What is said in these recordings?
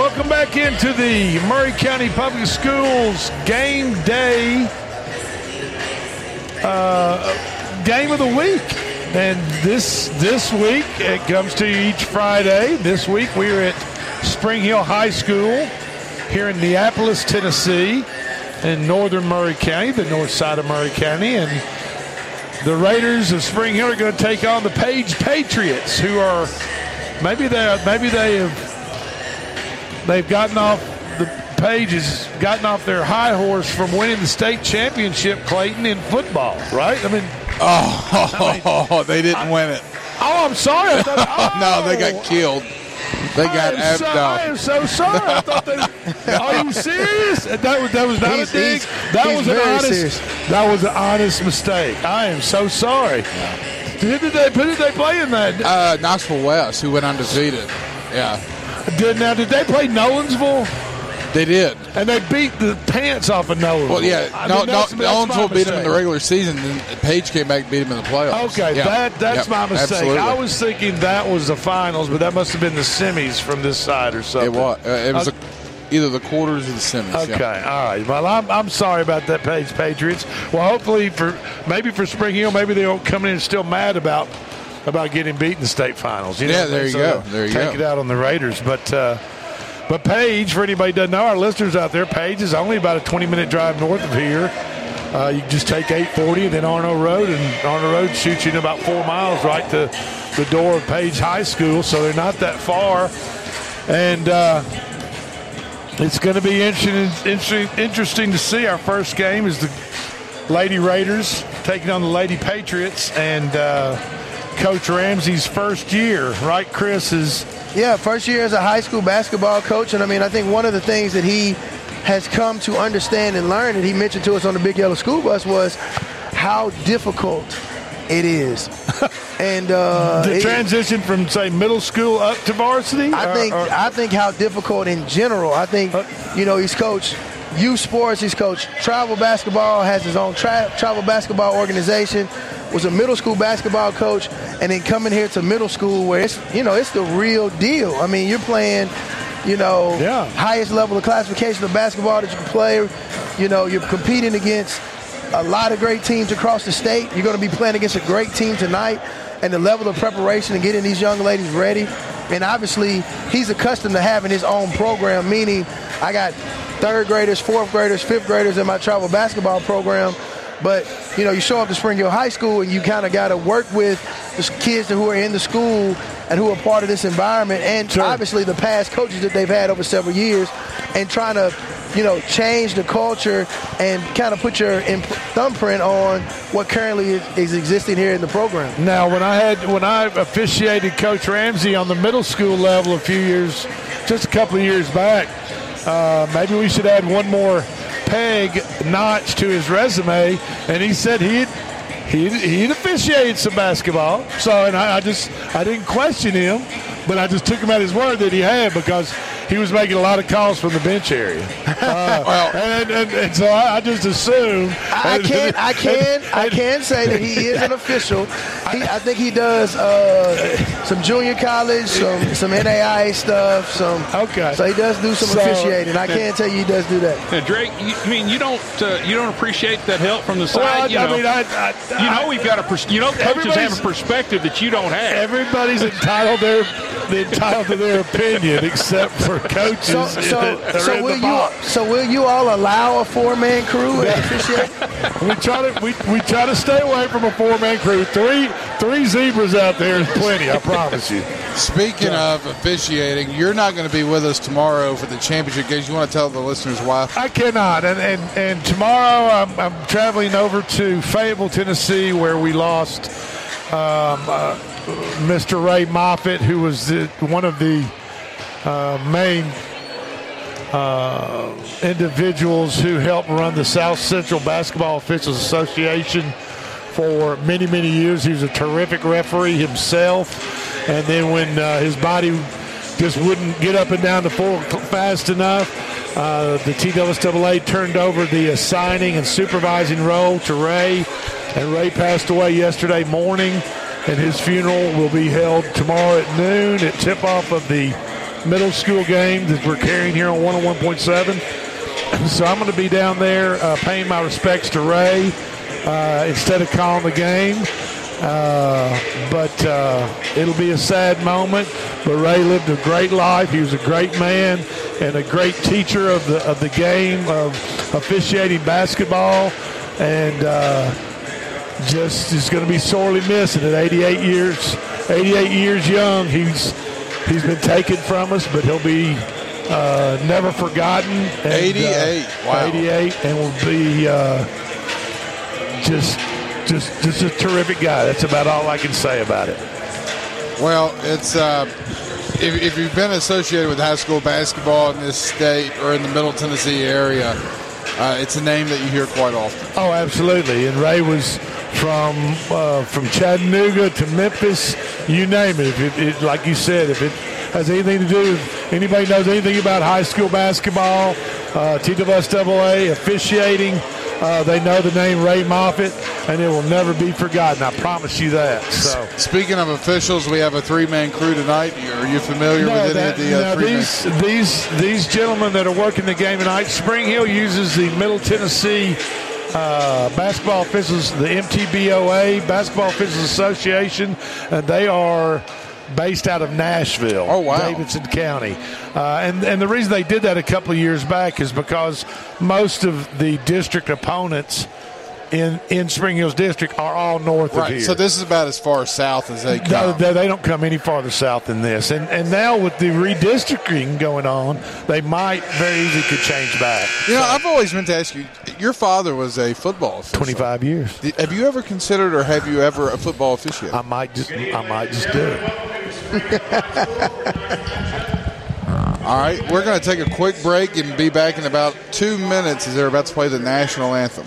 welcome back into the Maury County Public Schools game day uh, game of the week. And this this week it comes to you each Friday. This week we're at Spring Hill High School here in Neapolis, Tennessee, in northern Maury County, the north side of Maury County, and the Raiders of Spring Hill are going to take on the Page Patriots, who are maybe they maybe they have they've gotten off the Page has gotten off their high horse from winning the state championship, Clayton in football, right? I mean, Oh, I mean, they didn't I, win it. Oh, I'm sorry. I thought, oh, no, they got killed. They got I am, so, I am so sorry. I thought they. Are you serious? That was that was not He's- a dig. That was an honest. serious. That was an honest mistake. I am so sorry. Who did they? Who did they play in that? Uh, Knoxville West, who went undefeated. Yeah, Did now? Did they play Nolensville? they did. And they beat the pants off of Nolensville. Well, yeah, I no, mean, no, that's- that's my Nolensville beat them in the regular season, and Page came back and beat them in the playoffs. Okay, Yeah. that that's my mistake. absolutely. I was thinking that was the finals, but that must have been the semis from this side or something. It was. Uh, it was a, either the quarters or the semis. Okay, yeah. all right. Well, I'm, I'm sorry about that, Page Patriots. Well, hopefully for maybe for Spring Hill, maybe they'll come in still mad about about getting beat in state finals. You know Yeah, there you So go. There you take go. it out on the Raiders, but. Uh, but Page, for anybody who doesn't know, our listeners out there, Page is only about a 20 minute drive north of here. Uh, you just take 840 and then Arno Road, and Arno Road shoots you in about four miles right to the door of Page High School, so they're not that far. And uh, it's going to be interesting, interesting, interesting to see. Our first game is the Lady Raiders taking on the Lady Patriots, and uh, Coach Ramsey's first year, right? Chris is Yeah, first year as a high school basketball coach, and I mean, I think one of the things that he has come to understand and learn, and he mentioned to us on the Big Yellow School Bus, was how difficult it is. and uh, the it- transition from say middle school up to varsity. I think or- I think how difficult in general. I think you know he's coached youth sports. He's coached travel basketball. Has his own tra- travel basketball organization. Was a middle school basketball coach, and then coming here to middle school where it's you know it's the real deal. I mean, you're playing. You know, Yeah. highest level of classification of basketball that you can play. You know, you're competing against a lot of great teams across the state. You're going to be playing against a great team tonight, and the level of preparation and getting these young ladies ready. And obviously, he's accustomed to having his own program, meaning I got third graders, fourth graders, fifth graders in my travel basketball program. But you know, you show up to Spring Hill High School and you kind of got to work with the kids who are in the school and who are part of this environment, and Sure. obviously the past coaches that they've had over several years, and trying to, you know, change the culture and kind of put your imp- thumbprint on what currently is, is existing here in the program. Now, when I had when I officiated Coach Ramsey on the middle school level a few years, just a couple of years back, uh, maybe we should add one more peg notch to his resume. And he said he'd he'd, he'd officiated some basketball. So, and I, I just I didn't question him, but I just took him at his word that he had because he was making a lot of calls from the bench area. Uh, and, and, and so I, I just assume. I I can, I can, I can say that he is an official. He, I think he does uh, some junior college, some some NAIA stuff, some. Okay. So he does do some So- officiating. I can't tell you he does do that. Now, Drake, you, I mean, you don't uh, you don't appreciate that help from the side. Well, I, you I know, mean, I, I, you know we've got a pers- you know coaches have Everybody's- a perspective that you don't have. Everybody's entitled their entitled to their opinion, except for coaches. So, that so, so will you? So will you all allow a four-man crew at officiate? We try to we, we try to stay away from a four man crew. Three three zebras out there is plenty. I promise you. Speaking of officiating, you're not going to be with us tomorrow for the championship games. You want to tell the listeners why? I cannot. And and, and tomorrow I'm, I'm traveling over to Fayetteville, Tennessee, where we lost um, uh, Mr. Ray Moffitt, who was the, one of the main uh, individuals who helped run the South Central Basketball Officials Association for many, many years. He was a terrific referee himself. And then when uh, his body just wouldn't get up and down the floor fast enough, uh, the TSSAA turned over the assigning and supervising role to Ray. And Ray passed away yesterday morning. And his funeral will be held tomorrow at noon at tip off of the middle school game that we're carrying here on 101.7. So I'm going to be down there uh, paying my respects to Ray uh, instead of calling the game. Uh, but uh, it'll be a sad moment. But Ray lived a great life. He was a great man and a great teacher of the of the game of officiating basketball, and uh, just is going to be sorely missed. And at 88 years, 88 years young, he's he's been taken from us, but he'll be uh, never forgotten. And, 88. Wow. 88, and will be uh, just just just a terrific guy. That's about all I can say about it. Well, it's uh, if, if you've been associated with high school basketball in this state or in the Middle Tennessee area, uh, it's a name that you hear quite often. Oh, absolutely. And Ray was from uh, from Chattanooga to Memphis, you name it. If it, it. Like you said, if it has anything to do, with anybody knows anything about high school basketball, uh, TSSAA, officiating, uh, they know the name Ray Moffitt, and it will never be forgotten. I promise you that. So. Speaking of officials, we have a three-man crew tonight. Are you familiar No, with any of the uh, no, these these these gentlemen that are working the game tonight. Spring Hill uses the Middle Tennessee uh, basketball officials, the MTBOA Basketball Officials Association, and they are based out of Nashville, Oh, wow. Davidson County. Uh, and and the reason they did that a couple of years back is because most of the district opponents in in Spring Hill's district are all north of here. So this is about as far south as they No, come. they, they don't come any farther south than this. And and now with the redistricting going on, they might very easily could change back. You know, I've always meant to ask you. Your father was a football official. 25 years. Have you ever considered, or have you ever a football official? I might just I might just do it. All right, we're going to take a quick break and be back in about two minutes as they're about to play the national anthem.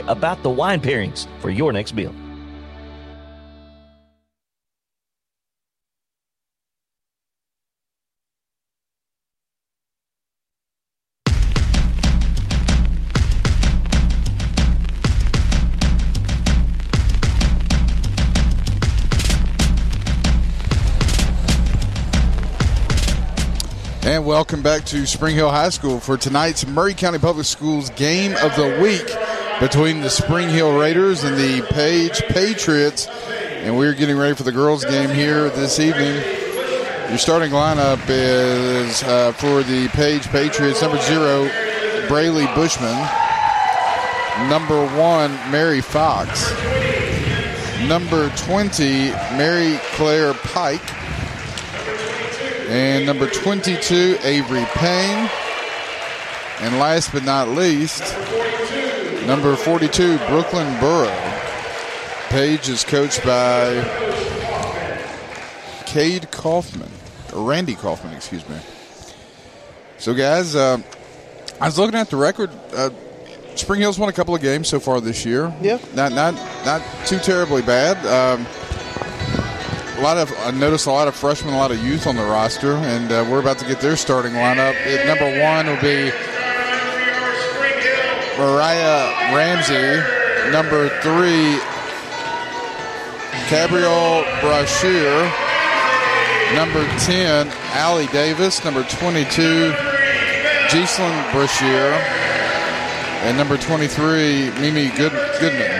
about the wine pairings for your next meal. And welcome back to Spring Hill High School for tonight's Maury County Public Schools Game of the Week between the Spring Hill Raiders and the Page Patriots. And we're getting ready for the girls' game here this evening. Your starting lineup is uh, for the Page Patriots number zero, Brayley Bushman, number one, Mary Fox, number 20, Mary Claire Pike. And number 22, Avery Payne. And last but not least, number 42, Brooklyn Burrow. Page is coached by Cade Kaufman, or Randy Kaufman, excuse me. So, guys, uh, I was looking at the record. Uh, Spring Hill's won a couple of games so far this year. Yeah. Not not not too terribly bad. Um, a lot of I noticed a lot of freshmen, a lot of youth on the roster, and uh, we're about to get their starting lineup. At number one will be Mariah Ramsey. Number three, Gabrielle Brashear. Number 10, Allie Davis. Number 22, Giselyn Brashear. And number 23, Mimi Good, Goodman.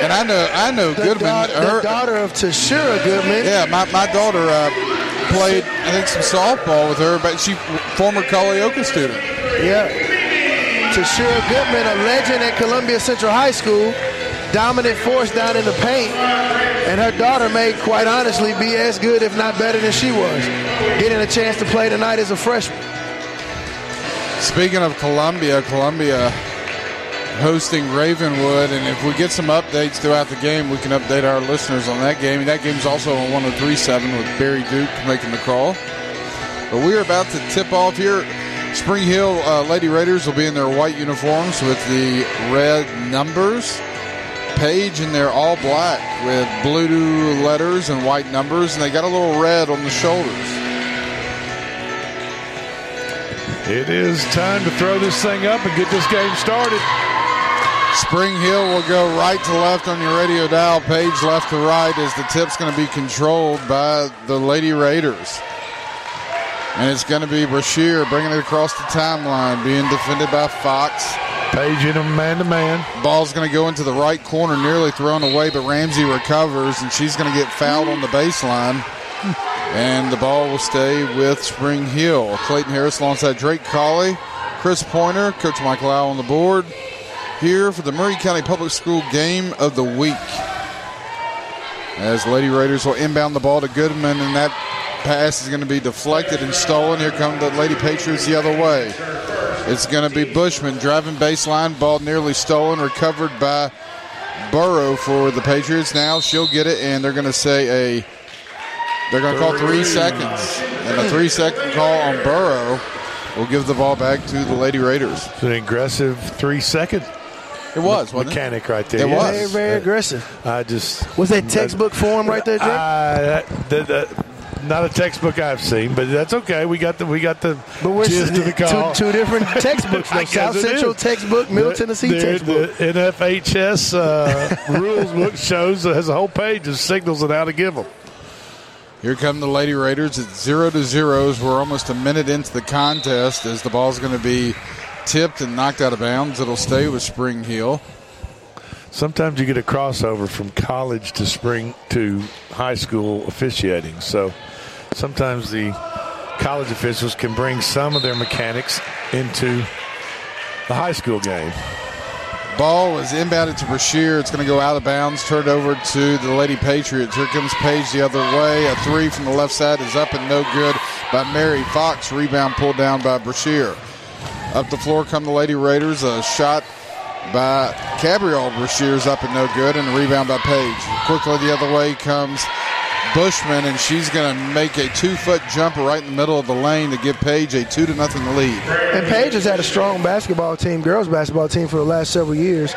And I know, I know The, Goodman. daugh- the her- daughter of Tashira Goodman. yeah, my, my daughter uh, played, I think, some softball with her, but she former Culleoka student. Yeah. Tashira Goodman, a legend at Columbia Central High School, dominant force down in the paint, and her daughter may, quite honestly, be as good, if not better, than she was. Getting a chance to play tonight as a freshman. Speaking of Columbia, Columbia hosting Ravenwood, and if we get some updates throughout the game, we can update our listeners on that game. That game's also on 103.7 with Barry Duke making the call. But we're about to tip off here. Spring Hill uh, Lady Raiders will be in their white uniforms with the red numbers. Page in their all black with blue letters and white numbers, and they got a little red on the shoulders. It is time to throw this thing up and get this game started. Spring Hill will go right to left on your radio dial, page left to right, as the tip's going to be controlled by the Lady Raiders. And it's going to be Brashear bringing it across the timeline, being defended by Fox. Page in them man to man. Ball's going to go into the right corner, nearly thrown away, but Ramsey recovers, and she's going to get fouled on the baseline. And the ball will stay with Spring Hill. Clayton Harris alongside Drake Colley, Chris Pointer, Coach Mike Lau on the board here for the Maury County Public School Game of the Week. As Lady Raiders will inbound the ball to Goodman, and that pass is going to be deflected and stolen. Here come the Lady Patriots the other way. It's going to be Bushman driving baseline, ball nearly stolen, recovered by Burrow for the Patriots. Now she'll get it, and they're going to say a. They're going to call three seconds, and a three-second call on Burrow will give the ball back to the Lady Raiders. It's an aggressive three second It was, wasn't it? mechanic right there. It Yes. was. Very, very aggressive. I just Was that textbook form right there, Jake? Uh, that, that, not a textbook I've seen, but that's okay. We got the we got the But we're gist of the call. two, two different textbooks. I South Central is. textbook, Middle The- Tennessee the- textbook. The NFHS uh, rules book shows has a whole page of signals on how to give them. Here come the Lady Raiders at zero to zeros. We're almost a minute into the contest as the ball's going to be tipped and knocked out of bounds. It'll stay with Spring Hill. Sometimes you get a crossover from college to spring to high school officiating. So sometimes the college officials can bring some of their mechanics into the high school game. Ball was inbounded to Brashear. It's going to go out of bounds, turned over to the Lady Patriots. Here comes Page the other way. A three from the left side is up and no good by Mary Fox. Rebound pulled down by Brashear. Up the floor come the Lady Raiders. A shot by Gabrielle. Brashear's up and no good, and a rebound by Page. Quickly the other way comes Bushman, and she's going to make a two-foot jumper right in the middle of the lane to give Page a two to nothing lead. And Page has had a strong basketball team, girls basketball team, for the last several years.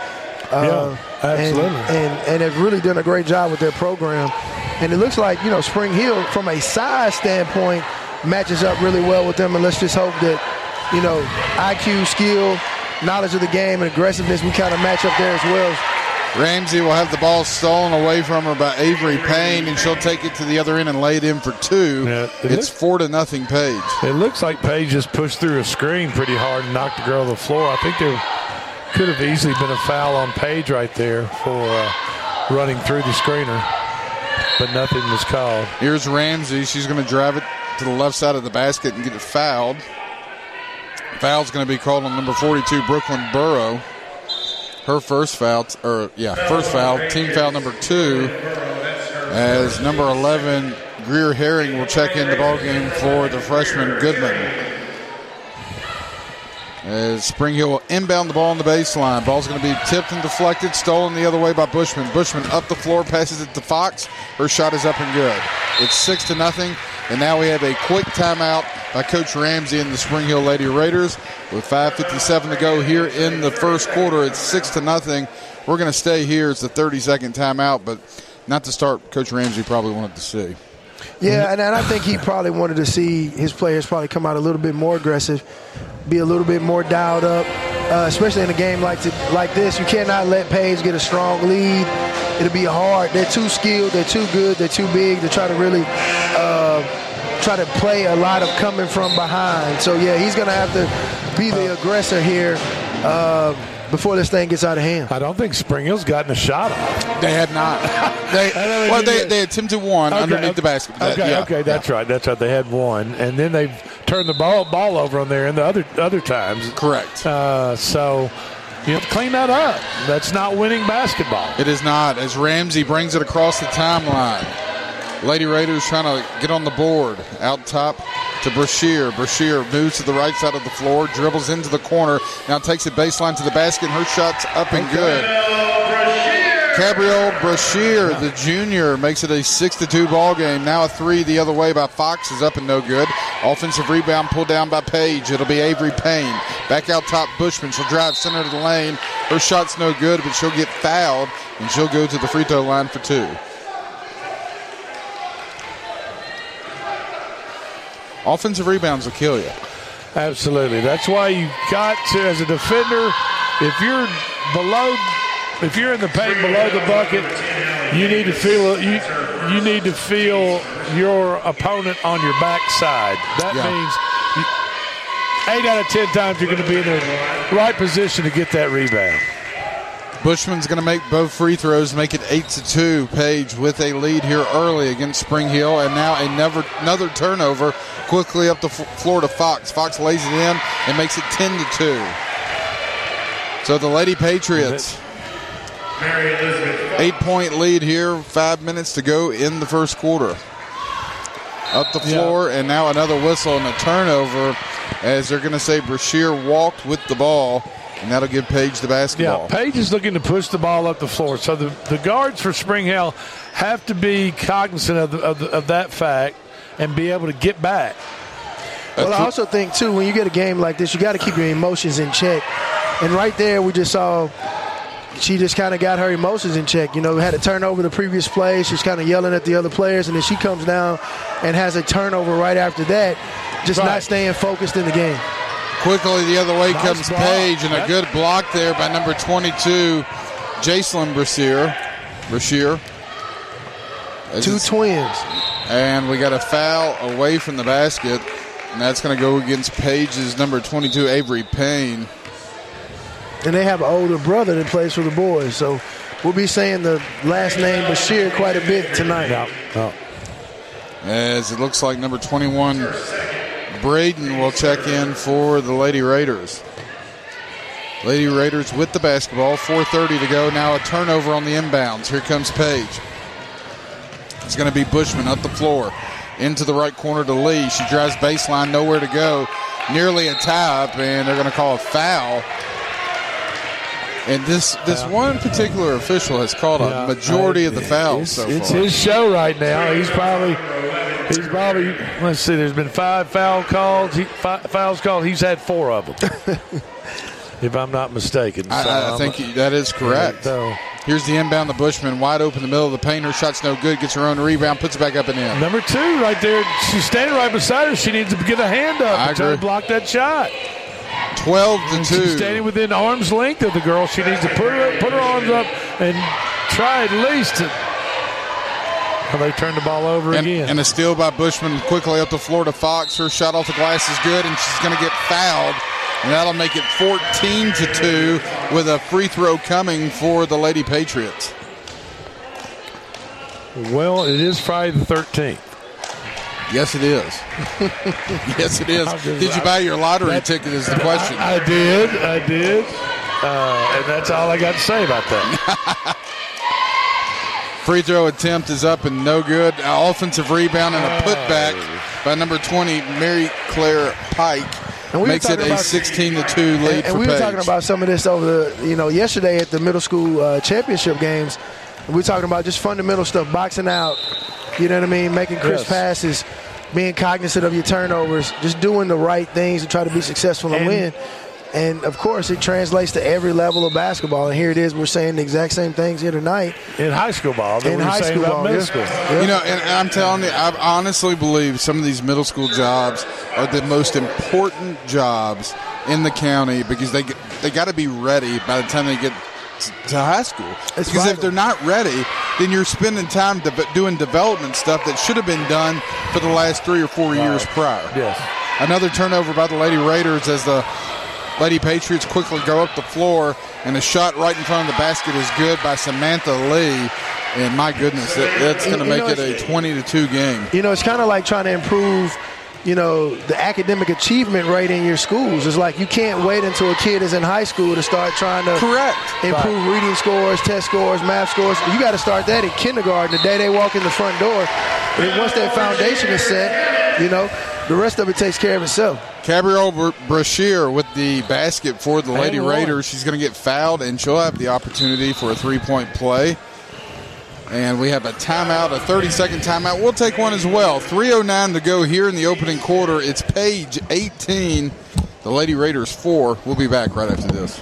Uh, Yeah, absolutely. And, and, and have really done a great job with their program. And it looks like, you know, Spring Hill, from a size standpoint, matches up really well with them. And let's just hope that, you know, IQ, skill, knowledge of the game, and aggressiveness, we kind of match up there as well. Ramsey will have the ball stolen away from her by Avery Payne, and she'll take it to the other end and lay it in for two. Yeah, it it's is- four to nothing Page. It looks like Page just pushed through a screen pretty hard and knocked the girl to the floor. I think there could have easily been a foul on Page right there for uh, running through the screener, but nothing was called. Here's Ramsey. She's going to drive it to the left side of the basket and get it fouled. Foul's going to be called on number 42, Brooklyn Burrow. Her first foul, or yeah, first foul, team foul number two, as number 11, Greer Herring will check in the ball game for the freshman Goodman. As Spring Hill will inbound the ball on the baseline. Ball's going to be tipped and deflected, stolen the other way by Bushman. Bushman up the floor, passes it to Fox. Her shot is up and good. It's six to nothing, and now we have a quick timeout by Coach Ramsey and the Spring Hill Lady Raiders with 5:57 to go here in the first quarter. It's six to nothing. We're going to stay here. It's the 30-second timeout, but not to start. Coach Ramsey probably wanted to see. Yeah, and, and I think he probably wanted to see his players probably come out a little bit more aggressive, be a little bit more dialed up, uh, especially in a game like to, like this. You cannot let Page get a strong lead it'll be hard. They're too skilled. They're too good. They're too big to try to really uh, try to play a lot of coming from behind. So yeah, he's going to have to be the aggressor here. Uh, before this thing gets out of hand. I don't think Spring Hill's gotten a shot off. They had not. They well, they, they attempted one Okay, underneath okay. the basket. That- Okay, yeah, okay, that's yeah. right. That's right. They had one, and then they've turned the ball ball over on there in the other other times. Correct. Uh, so you have to clean that up. That's not winning basketball. It is not. As Ramsey brings it across the timeline. Lady Raiders trying to get on the board. Out top to Brashear. Brashear moves to the right side of the floor, dribbles into the corner, now takes it baseline to the basket, and her shot's up and good. Gabrielle Brashear, the junior, makes it a six to two ball game. Now a three the other way by Fox is up and no good. Offensive rebound pulled down by Page. It'll be Avery Payne. Back out top, Bushman. She'll drive center to the lane. Her shot's no good, but she'll get fouled and she'll go to the free throw line for two. Offensive rebounds will kill you. Absolutely. That's why you got to, as a defender, if you're below, if you're in the paint below the bucket, you need to feel you you need to feel your opponent on your backside. That Yeah. means you, eight out of ten times you're going to be in the right position to get that rebound. Bushman's going to make both free throws, make it eight to two. Page with a lead here early against Spring Hill, and now another another turnover quickly up the f- floor to Fox. Fox lays it in and makes it ten to two. So the Lady Patriots, eight point lead here, five minutes to go in the first quarter. Up the floor, and now another whistle and a turnover, as they're going to say Brashear walked with the ball, and that'll give Page the basketball. Yeah, Page is looking to push the ball up the floor. So the, the guards for Spring Hill have to be cognizant of, the, of, the, of that fact and be able to get back. Well, I also think too when you get a game like this, you got to keep your emotions in check. And right there, we just saw she just kind of got her emotions in check. You know, had a turnover the previous play. She's kind of yelling at the other players, and then she comes down and has a turnover right after that, just Right. not staying focused in the game. Quickly the other way Nice comes block. Page, and a good block there by number 22, Jacelyn Brashear. Brashear. Two twins. and we got a foul away from the basket, and that's going to go against Page's number 22, Avery Payne. And they have an older brother that plays for the boys. So we'll be saying the last name Brashear quite a bit tonight. No, no. As it looks like number 21, Braden will check in for the Lady Raiders. Lady Raiders with the basketball, 4.30 to go. Now a turnover on the inbounds. Here comes Page. It's going to be Bushman up the floor. Into the right corner to Lee. She drives baseline, nowhere to go. Nearly a tie up, and they're going to call a foul. And this this one particular official has called a majority of the fouls It's, so it's his show right now. He's probably, he's probably. Let's see. There's been five foul calls. He, five fouls called. He's had four of them, if I'm not mistaken. So I, I think um, he- that is correct. So, Here's the inbound, the Bushman wide open in the middle of the paint. Her shot's no good. Gets her own rebound, puts it back up and in. number two, right there. She's standing right beside her. She needs to get a hand up I and to block that shot. Twelve to She's two. standing within arm's length of the girl. She needs to put her put her arms up and try at least to. They turned the ball over And, again. and a steal by Bushman quickly up the floor to Fox. Her shot off the glass is good, and she's going to get fouled. And that'll make it 14 to 2 with a free throw coming for the Lady Patriots. well, it is Friday the 13th. Yes, it is. yes, it is. Did you buy your lottery That- ticket? Is the question. I, I did. I did. Uh, and that's all I got to say about that. Free throw attempt is up and no good. Uh, offensive rebound and a putback by number 20, Mary Claire Pike. And we makes it a 16 to 2 lead and, for and we were Page. talking about some of this over the you know yesterday at the middle school uh, championship games. We were talking about just fundamental stuff, boxing out. You know what I mean? Making crisp Yes. passes, being cognizant of your turnovers, just doing the right things to try to be successful and, And- win. And of course, it translates to every level of basketball. And here it is, we're saying the exact same things here tonight. In high school ball, In we high school ball, middle yeah. school. Yeah. You know, and, and I'm telling you, I honestly believe some of these middle school jobs are the most important jobs in the county because they they got to be ready by the time they get to high school. It's because if they're not ready, then you're spending time de- doing development stuff that should have been done for the last three or four years prior. Yes. Another turnover by the Lady Raiders as the Lady Patriots quickly go up the floor, and a shot right in front of the basket is good by Samantha Lee. And my goodness, that, that's going to You know, make it a 20 to 2 game. You know, it's kind of like trying to improve, you know, the academic achievement rate in your schools. It's like you can't wait until a kid is in high school to start trying to Correct. improve reading scores, test scores, math scores. You got to start that in kindergarten, the day they walk in the front door. And once that foundation is set, you know, the rest of it takes care of itself. Gabrielle Br- Brashear with the basket for the Lady Raiders. She's going to get fouled, and she'll have the opportunity for a three point play. And we have a timeout, a 30 second timeout. We'll take one as well. 3.09 to go here in the opening quarter. It's page 18, the Lady Raiders 4. We'll be back right after this.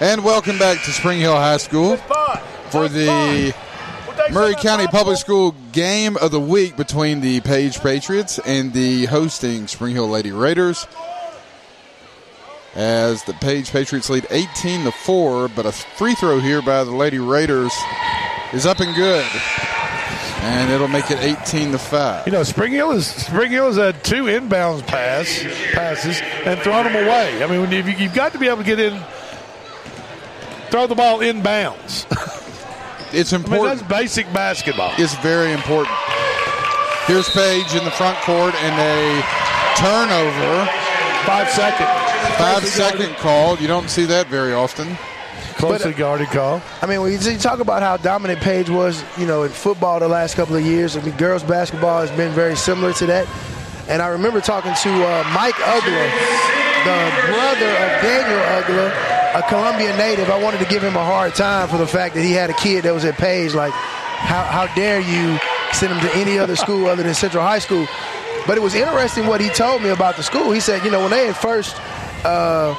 And welcome back to Spring Hill High School for the Maury County Public School game of the week between the Page Patriots and the hosting Spring Hill Lady Raiders. As the Page Patriots lead 18 to 4, but a free throw here by the Lady Raiders is up and good. And it'll make it 18 to 5. You know, Spring Hill is Spring Hill has had two inbounds pass passes and thrown them away. I mean, when you, you've got to be able to get in, throw the ball inbounds. It's I mean, important. that's basic basketball. It's very important. Here's Page in the front court and a turnover. Five second, Five Closely second guarded- call. You don't see that very often. closely But, uh, guarded call. I mean, when you you talk about how dominant Page was, you know, in football the last couple of years, I mean, girls basketball has been very similar to that. And I remember talking to uh, Mike Ugler, the brother of Daniel Ugler, a Columbian native. I wanted to give him a hard time for the fact that he had a kid that was at Page. Like, how, how dare you send him to any other school other than Central High School? But it was interesting what he told me about the school. He said, you know, when they had first uh,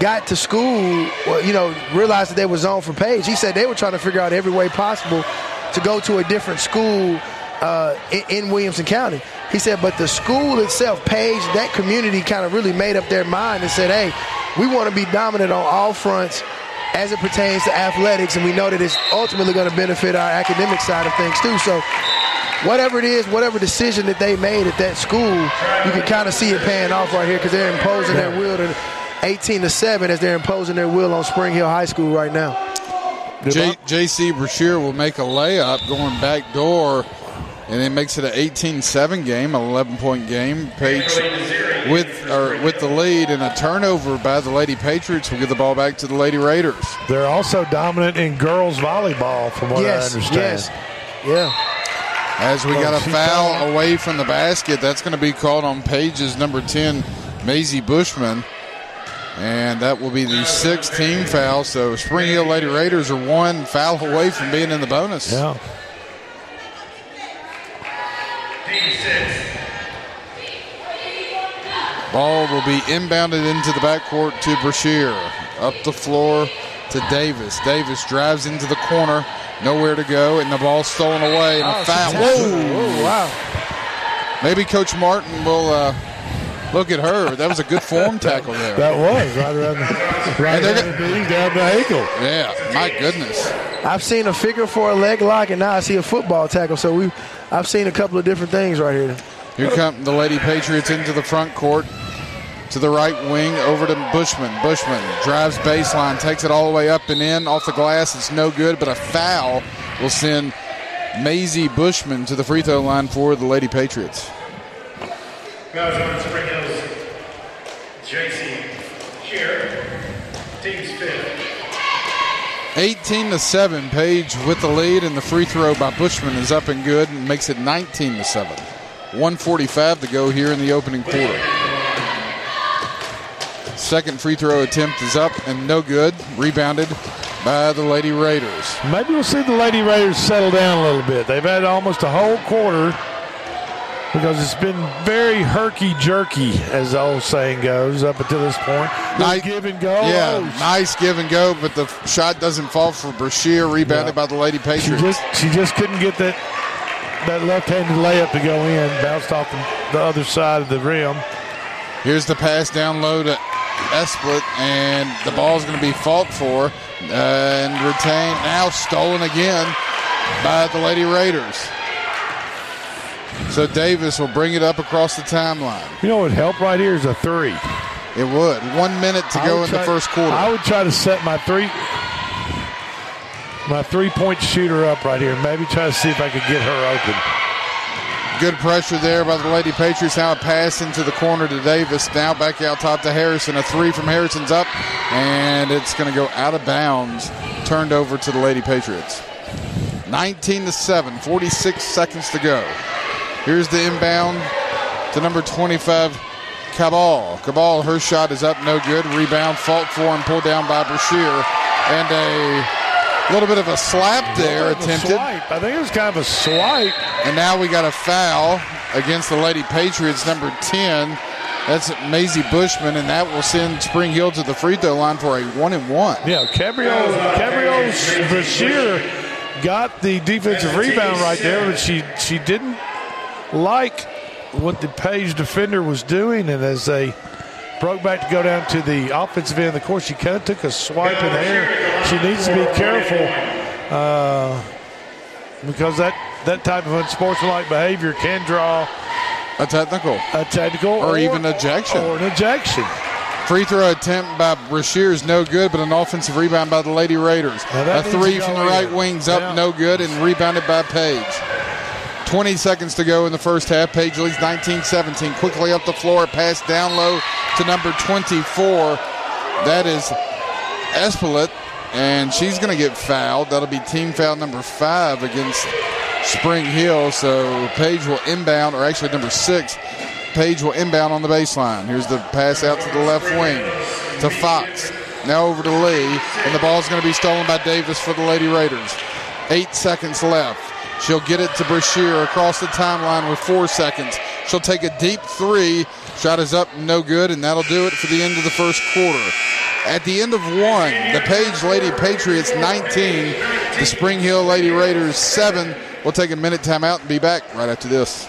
got to school, well, you know, realized that they were zoned for Page, he said they were trying to figure out every way possible to go to a different school uh, in, in Williamson County. He said, but the school itself, Page, that community kind of really made up their mind and said, hey, we want to be dominant on all fronts as it pertains to athletics, and we know that it's ultimately going to benefit our academic side of things too. So whatever it is, whatever decision that they made at that school, you can kind of see it paying off right here because they're imposing their will to 18 to 7 as they're imposing their will on Spring Hill High School right now. J- J.C. Brashear will make a layup going back door, and it makes it an 18-7 game, an 11-point game. Page with or with the lead and a turnover by the Lady Patriots will give the ball back to the Lady Raiders. They're also dominant in girls volleyball, from what yes, I understand. yes. Yeah. As we got a foul away from the basket, that's going to be called on Page's number 10, Maisie Bushman. And that will be the sixth team foul. So Spring Hill Lady Raiders are one foul away from being in the bonus. Yeah. Ball will be inbounded into the backcourt to Brashear. Up the floor to Davis. Davis drives into the corner. Nowhere to go, and the ball's stolen away. And a foul. Whoa! wow. Maybe Coach Martin will uh, look at her. That was a good form tackle there. That was right around the, right And they're around the knee, down the ankle. Yeah, my goodness. I've seen a figure for a leg lock, and now I see a football tackle. So we, I've seen a couple of different things right here. Here come the Lady Patriots into the front court. To the right wing, over to Bushman. Bushman drives baseline, takes it all the way up and in off the glass. It's no good, but a foul will send Maisie Bushman to the free throw line for the Lady Patriots. Guys on Spring Hills, JC here, team's fifth. 18 to 7, Page with the lead, and the free throw by Bushman is up and good and makes it 19 to 7. 145 to go here in the opening quarter. second free throw attempt is up and no good. Rebounded by the Lady Raiders. Maybe we'll see the Lady Raiders settle down a little bit. They've had almost a whole quarter because it's been very herky jerky, as the old saying goes, up until this point. Nice give and go. Yeah, Oh, nice give and go, but the shot doesn't fall for Brashear. Rebounded Yeah. by the Lady she Patriots. just she just couldn't get that that left-handed layup to go in. Bounced off the, the other side of the rim. Here's the pass down low to Esplit, and the ball's going to be fought for uh, and retained. Now stolen again by the Lady Raiders. So Davis will bring it up across the timeline. You know what would help right here is a three. It would. One minute to I go in the first quarter. I would try to set my three my three point shooter up right here. Maybe try to see if I could get her open. Good pressure there by the Lady Patriots. Now a pass into the corner to Davis. Now back out top to Harrison. A three from Harrison's up, and it's going to go out of bounds. Turned over to the Lady Patriots. 19 to 7, 46 seconds to go. Here's the inbound to number 25, Cabal. Cabal, her shot is up, no good. Rebound, fought for and pulled down by Brashear. And a little bit of a slap there a attempted. swipe. I think it was kind of a swipe. And now we got a foul against the Lady Patriots, number 10. That's Maisie Bushman, and that will send Spring Hill to the free throw line for a one and one. Yeah, Cabrio Cabrio Brashear got the defensive rebound right there, but she she didn't like what the Page defender was doing, and as they broke back to go down to the offensive end of the court, she kind of took a swipe in the air. She needs to be careful uh, because that that type of unsportsmanlike behavior can draw A technical. a technical Or even ejection. or an ejection. Free throw attempt by Brashear is no good, but an offensive rebound by the Lady Raiders. A three from the right in. wing's up, Yeah. no good, and rebounded by Page. 20 seconds to go in the first half. Page leads 19 17. Quickly up the floor, pass down low to number 24. That is Espelette, and she's going to get fouled. That'll be team foul number five against Spring Hill. So Page will inbound, or actually number six. Page will inbound on the baseline. Here's the pass out to the left wing to Fox. Now over to Lee, and the ball's going to be stolen by Davis for the Lady Raiders. Eight seconds left. She'll get it to Brashear across the timeline with four seconds. She'll take a deep three. Shot is up, no good, and that'll do it for the end of the first quarter. At the end of one, the Page Lady Patriots 19, the Spring Hill Lady Raiders 7. We'll take a minute timeout and be back right after this.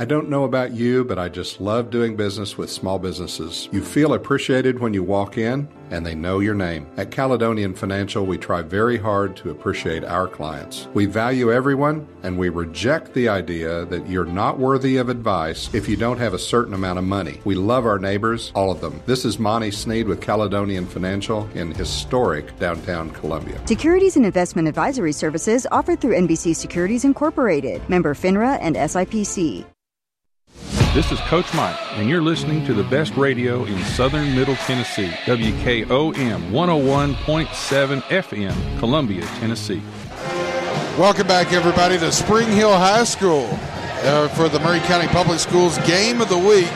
I don't know about you, but I just love doing business with small businesses. You feel appreciated when you walk in, and they know your name. At Caledonian Financial, we try very hard to appreciate our clients. We value everyone, and we reject the idea that you're not worthy of advice if you don't have a certain amount of money. We love our neighbors, all of them. This is Monty Sneed with Caledonian Financial in historic downtown Columbia. Securities and investment advisory services offered through NBC Securities Incorporated, member FINRA and SIPC. This is Coach Mike, and you're listening to the best radio in southern Middle Tennessee, WKOM 101.7 FM, Columbia, Tennessee. Welcome back, everybody, to Spring Hill High School uh, for the Maury County Public Schools game of the week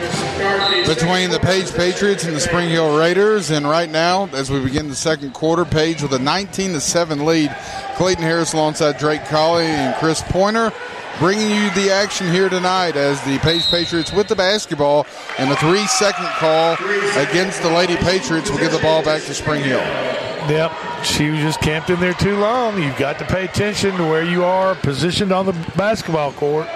between the Page Patriots and the Spring Hill Raiders. And right now, as we begin the second quarter, Page with a 19 to 7 lead. Clayton Harris alongside Drake Colley and Chris Pointer bringing you the action here tonight as the Page Patriots with the basketball and a three second call against the Lady Patriots will give the ball back to Spring Hill. Yep, she was just camped in there too long. You've got to pay attention to where you are positioned on the basketball court.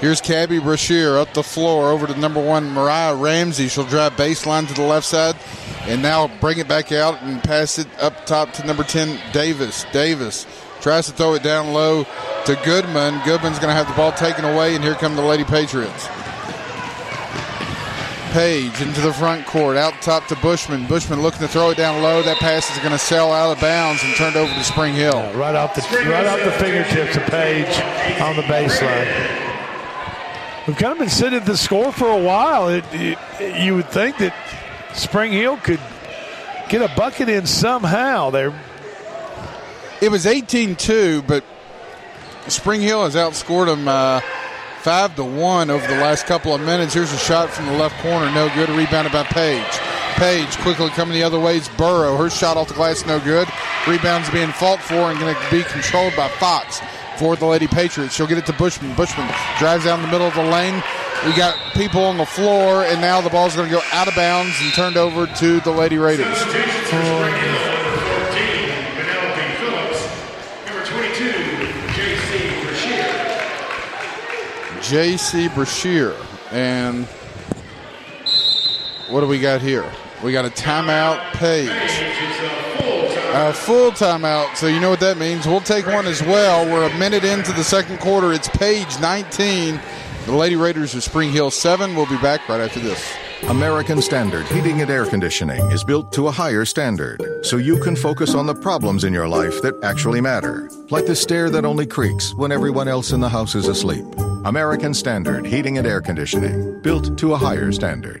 Here's Gabby Brashear up the floor over to number one Mariah Ramsey. She'll drive baseline to the left side and now bring it back out and pass it up top to number 10 Davis. Davis tries to throw it down low to Goodman. Goodman's going to have the ball taken away, and here come the Lady Patriots. Page into the front court, out top to Bushman. Bushman looking to throw it down low. That pass is going to sail out of bounds and turned over to Spring Hill. Yeah, right off the right off the fingertips of Page on the baseline. We've kind of been sitting at the score for a while. It, it, you would think that Spring Hill could get a bucket in somehow. There, it was 18-2, but Spring Hill has outscored them uh, five to one over the last couple of minutes. Here's a shot from the left corner, no good. Rebounded by Page. Page quickly coming the other way. It's Burrow. Her shot off the glass, no good. Rebounds being fought for and going to be controlled by Fox for the Lady Patriots. She'll get it to Bushman. Bushman drives down the middle of the lane. We got people on the floor, and now the ball's going to go out of bounds and turned over to the Lady Raiders. J.C. Brashear. And what do we got here? We got a timeout page. A full timeout, so you know what that means. We'll take one as well. We're a minute into the second quarter. It's page 19. The Lady Raiders of Spring Hill 7. We'll be back right after this. American Standard Heating and Air Conditioning is built to a higher standard, so you can focus on the problems in your life that actually matter, like the stair that only creaks when everyone else in the house is asleep. American Standard Heating and Air Conditioning, built to a higher standard.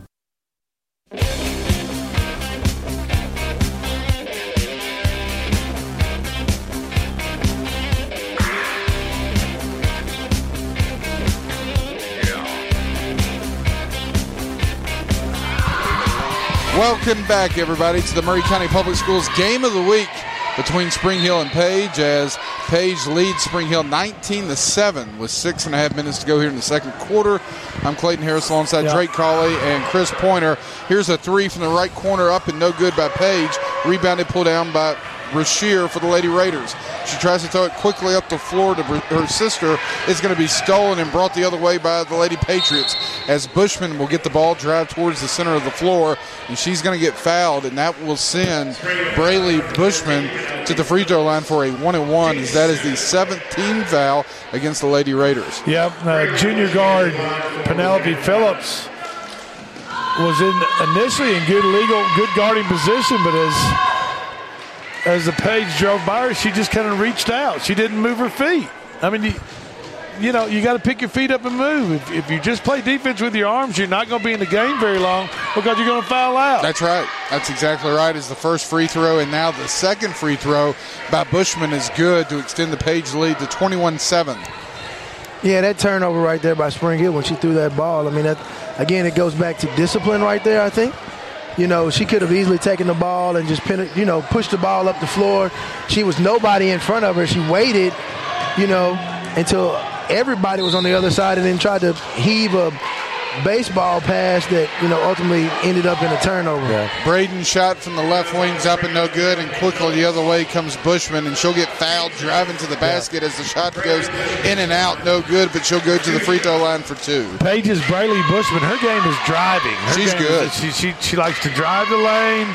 Welcome back, everybody, to the Maury County Public Schools Game of the Week between Spring Hill and Page as Page leads Spring Hill 19 to 7 with six and a half minutes to go here in the second quarter. I'm Clayton Harris alongside yep. Drake Colley and Chris Pointer. Here's a three from the right corner up and no good by Page. Rebounded, pulled down by Brashear for the Lady Raiders. She tries to throw it quickly up the floor to her sister. It's going to be stolen and brought the other way by the Lady Patriots as Bushman will get the ball, drive towards the center of the floor, and she's going to get fouled, and that will send Braylee Bushman to the free throw line for a one and one, as that is the 17th foul against the Lady Raiders. Yep, uh, junior guard Penelope Phillips was in initially in good legal, good guarding position, but as as the page drove by her, she just kind of reached out. She didn't move her feet. I mean, you, you know, you got to pick your feet up and move. If, if, you just play defense with your arms, you're not going to be in the game very long because you're going to foul out. That's right. That's exactly right. Is the first free throw, and now the second free throw by Bushman is good to extend the page lead to 21-7. Yeah, that turnover right there by Spring Hill when she threw that ball. I mean, that again, it goes back to discipline right there. I think you know, she could have easily taken the ball and just, pin, you know, pushed the ball up the floor. She was nobody in front of her. She waited, you know, until everybody was on the other side and then tried to heave a baseball pass that you know ultimately ended up in a turnover. Yeah. Braden shot from the left wings up and no good, and quickly the other way comes Bushman, and she'll get fouled driving to the basket yeah. as the shot goes in and out, no good, but she'll go to the free throw line for two. Page's Braylee Bushman, her game is driving. Her She's good. Is, she, she she likes to drive the lane.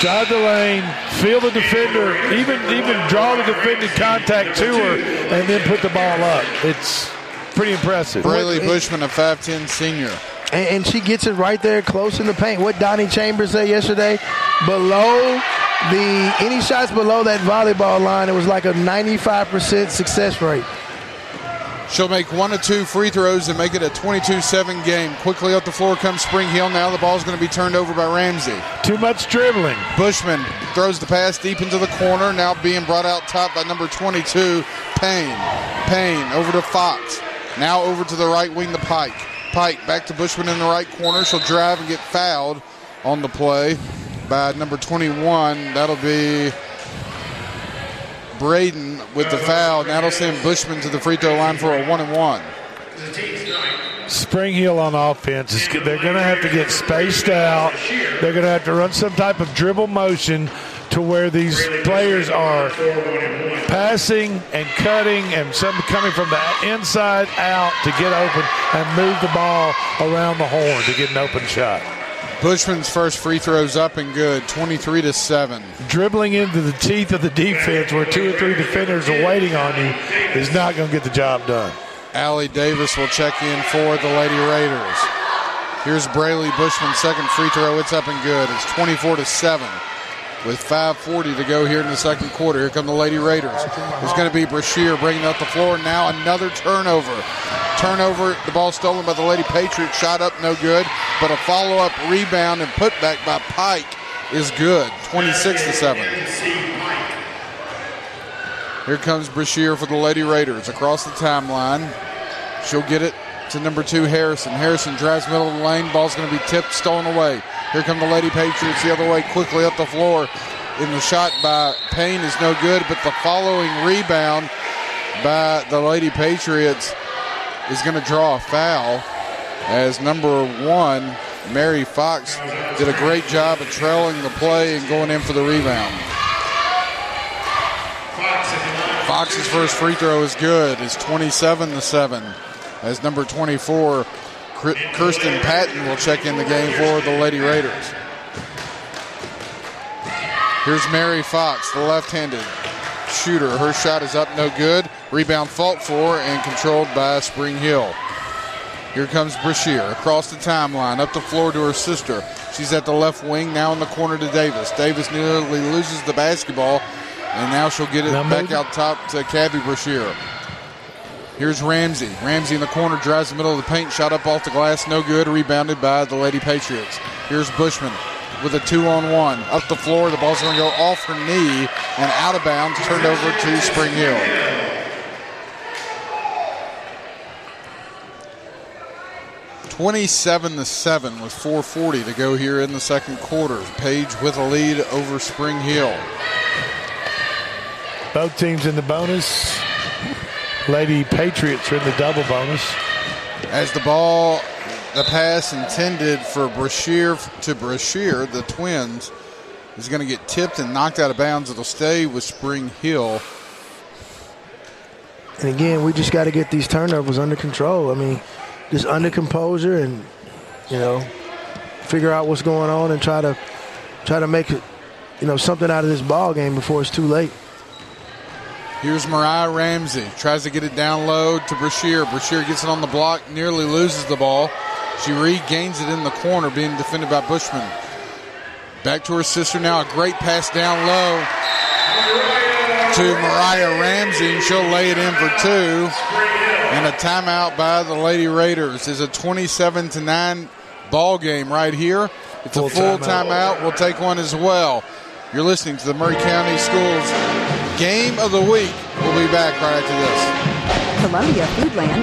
Drive the lane, feel the defender, even even draw the defending contact to her, and then put the ball up. It's pretty impressive. Braylee Bushman, a 5'10 senior. And, and, she gets it right there close in the paint. What Donnie Chambers said yesterday, below the any shots below that volleyball line, it was like a 95% success rate. She'll make one or two free throws and make it a 22-7 game. Quickly up the floor comes Spring Hill. Now the ball's going to be turned over by Ramsey. Too much dribbling. Bushman throws the pass deep into the corner. Now being brought out top by number 22, Payne. Payne over to Fox. Now over to the right wing the Pike. Pike back to Bushman in the right corner. She'll drive and get fouled on the play by number 21. That'll be Braden with the foul. And That'll send Bushman to the free throw line for a one and one. Spring Hill on offense. They're going to have to get spaced out. They're going to have to run some type of dribble motion to to where these players are passing and cutting and some coming from the inside out to get open and move the ball around the horn to get an open shot. Bushman's first free throw's up and good, 23 to 7. Dribbling into the teeth of the defense where two or three defenders are waiting on you is not going to get the job done. Allie Davis will check in for the Lady Raiders. Here's Braylee Bushman's second free throw. It's up and good. It's 24 to 7 with 5.40 to go here in the second quarter. Here come the Lady Raiders. It's going to be Brashear bringing up the floor. Now another turnover. Turnover, the ball stolen by the Lady Patriots. Shot up, no good. But a follow up rebound and putback by Pike is good. 26 to 7. Here comes Brashear for the Lady Raiders across the timeline. She'll get it to number two, Harrison. Harrison drives middle of the lane. Ball's going to be tipped, stolen away. Here come the Lady Patriots the other way, quickly up the floor. In the shot by Payne is no good, but the following rebound by the Lady Patriots is going to draw a foul as number one, Mary Fox, did a great job of trailing the play and going in for the rebound. Fox's first free throw is good. It's 27 to 7 as number 24 Kirsten Patton will check in the game for the Lady Raiders. Here's Mary Fox, the left-handed shooter. Her shot is up, no good. Rebound fought for and controlled by Spring Hill. Here comes Brashear across the timeline, up the floor to her sister. She's at the left wing, now in the corner to Davis. Davis nearly loses the basketball, and now she'll get it back out top to Gabby Brashear. Here's Ramsey. Ramsey in the corner drives the middle of the paint, shot up off the glass, no good. Rebounded by the Lady Patriots. Here's Bushman with a two on one. Up the floor, the ball's going to go off her knee and out of bounds, turned over to Spring Hill. Twenty-seven to seven with 4:40 to go here in the second quarter. Page with a lead over Spring Hill. Both teams in the bonus. Lady Patriots are in the double bonus. As the ball, the pass intended for Brashear to Brashear, the twins, is going to get tipped and knocked out of bounds. It'll stay with Spring Hill. And again, we just got to get these turnovers under control. I mean, just under composure and you know figure out what's going on and try to try to make it you know something out of this ball game before it's too late. Here's Mariah Ramsey. Tries to get it down low to Brashear. Brashear gets it on the block, nearly loses the ball. She regains it in the corner, being defended by Bushman. Back to her sister now. A great pass down low to Mariah Ramsey, and she'll lay it in for two. And a timeout by the Lady Raiders is a 27 to 9 ball game right here. It's full a full timeout. timeout. We'll take one as well. You're listening to the Maury County Schools Game of the Week. We'll be back right after this. Columbia Foodland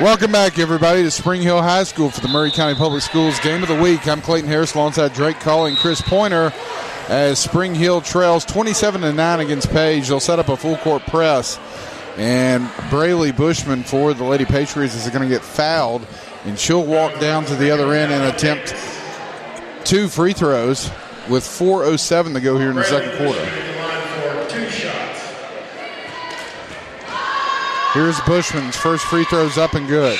Welcome back, everybody, to Spring Hill High School for the Maury County Public Schools Game of the Week. I'm Clayton Harris alongside Drake Call and Chris Pointer as Spring Hill trails 27 to 9 against Page. They'll set up a full court press, and Braylee Bushman for the Lady Patriots is going to get fouled, and she'll walk down to the other end and attempt two free throws with 4.07 to go here in the second quarter. Here's Bushman's first free throws up and good.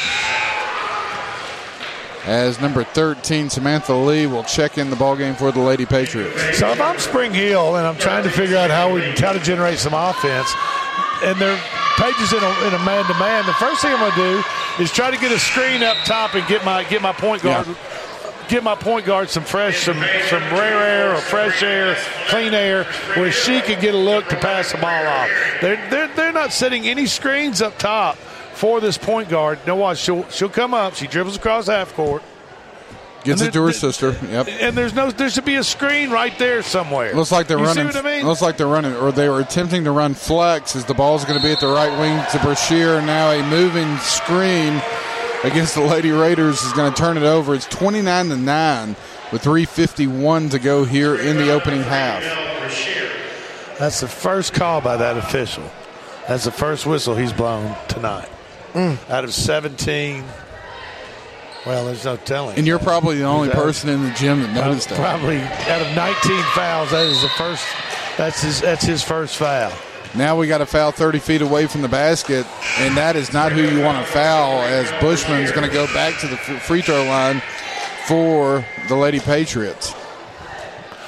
as number 13 Samantha Lee will check in the ball game for the Lady Patriots. So if I'm Spring Hill and I'm trying to figure out how we how to generate some offense, and their pages in a, in a man-to-man, the first thing I'm going to do is try to get a screen up top and get my get my point guard. Yeah. Give my point guard some fresh, some some rare air or fresh air, clean air, where she can get a look to pass the ball off. They're they're, they're not setting any screens up top for this point guard. No, watch she'll she'll come up. She dribbles across half court. Gets it to her sister. Yep. And there's no, there should be a screen right there somewhere. Looks like they're you running. See what I mean? Looks like they're running, or they were attempting to run flex as the ball's going to be at the right wing to Brashear. Now a moving screen against the Lady Raiders is going to turn it over. It's 29 to nine with 3:51 to go here in the opening half. That's the first call by that official. That's the first whistle he's blown tonight. Mm. Out of 17. Well, there's no telling. And you're probably the only Who's person in the gym that noticed that. Probably out of 19 fouls, that is the first. That's his. That's his first foul. Now we got a foul 30 feet away from the basket, and that is not who you want to foul. As Bushman's going to go back to the free throw line for the Lady Patriots.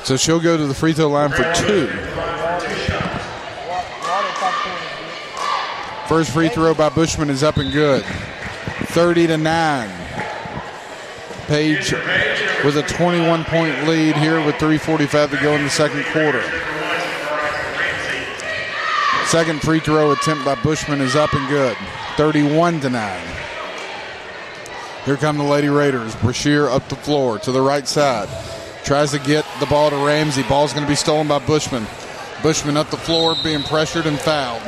So she'll go to the free throw line for two. First free throw by Bushman is up and good. 30 to 9. Page with a 21 point lead here with 3.45 to go in the second quarter. Second free throw attempt by Bushman is up and good. 31 to 9. Here come the Lady Raiders. Brashear up the floor to the right side. Tries to get the ball to Ramsey. Ball's going to be stolen by Bushman. Bushman up the floor being pressured and fouled.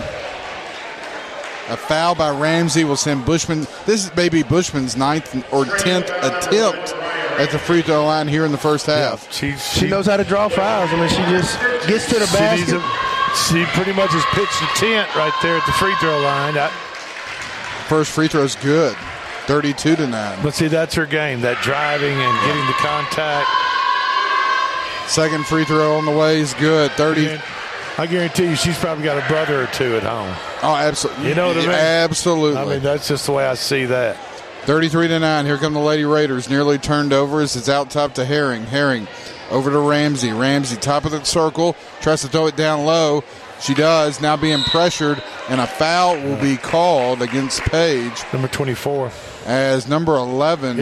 A foul by Ramsey will send Bushman. This is maybe Bushman's ninth or tenth attempt at the free throw line here in the first half. She, She knows how to draw fouls. I mean, she just gets to the She, needs basket. She pretty much has pitched a tent right there at the free throw line. I, First free throw is good. 32 to 9. but see, that's her game. That driving and getting the contact. Second free throw on the way is good. 30. I guarantee you, she's probably got a brother or two at home. Oh, absolutely. You know what I mean? Absolutely. I mean, that's just the way I see that. 33 to 9. Here come the Lady Raiders. Nearly turned over as it's out top to Herring. Herring over to Ramsey. Ramsey, top of the circle, tries to throw it down low. She does, now being pressured, and a foul will be called against Page. Number 24. As number 11,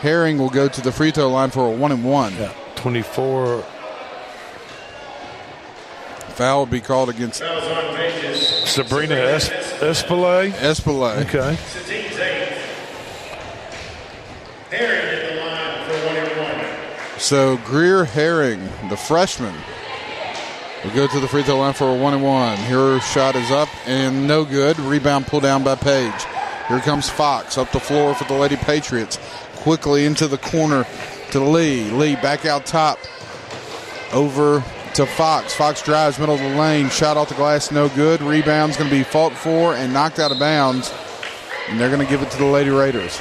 Herring will go to the free throw line for a one and one. Yeah, 24. Foul will be called against Sabrina es- Espelay. Espelay. Okay. To team's eight. Herring at the line for one and one. So Greer Herring, the freshman, will go to the free throw line for a one and one. Her shot is up and no good. Rebound pulled down by Page. Here comes Fox up the floor for the Lady Patriots. Quickly into the corner to Lee. Lee back out top. Over to Fox. Fox drives middle of the lane. Shot off the glass, no good. Rebound's going to be fought for and knocked out of bounds. And they're going to give it to the Lady Raiders.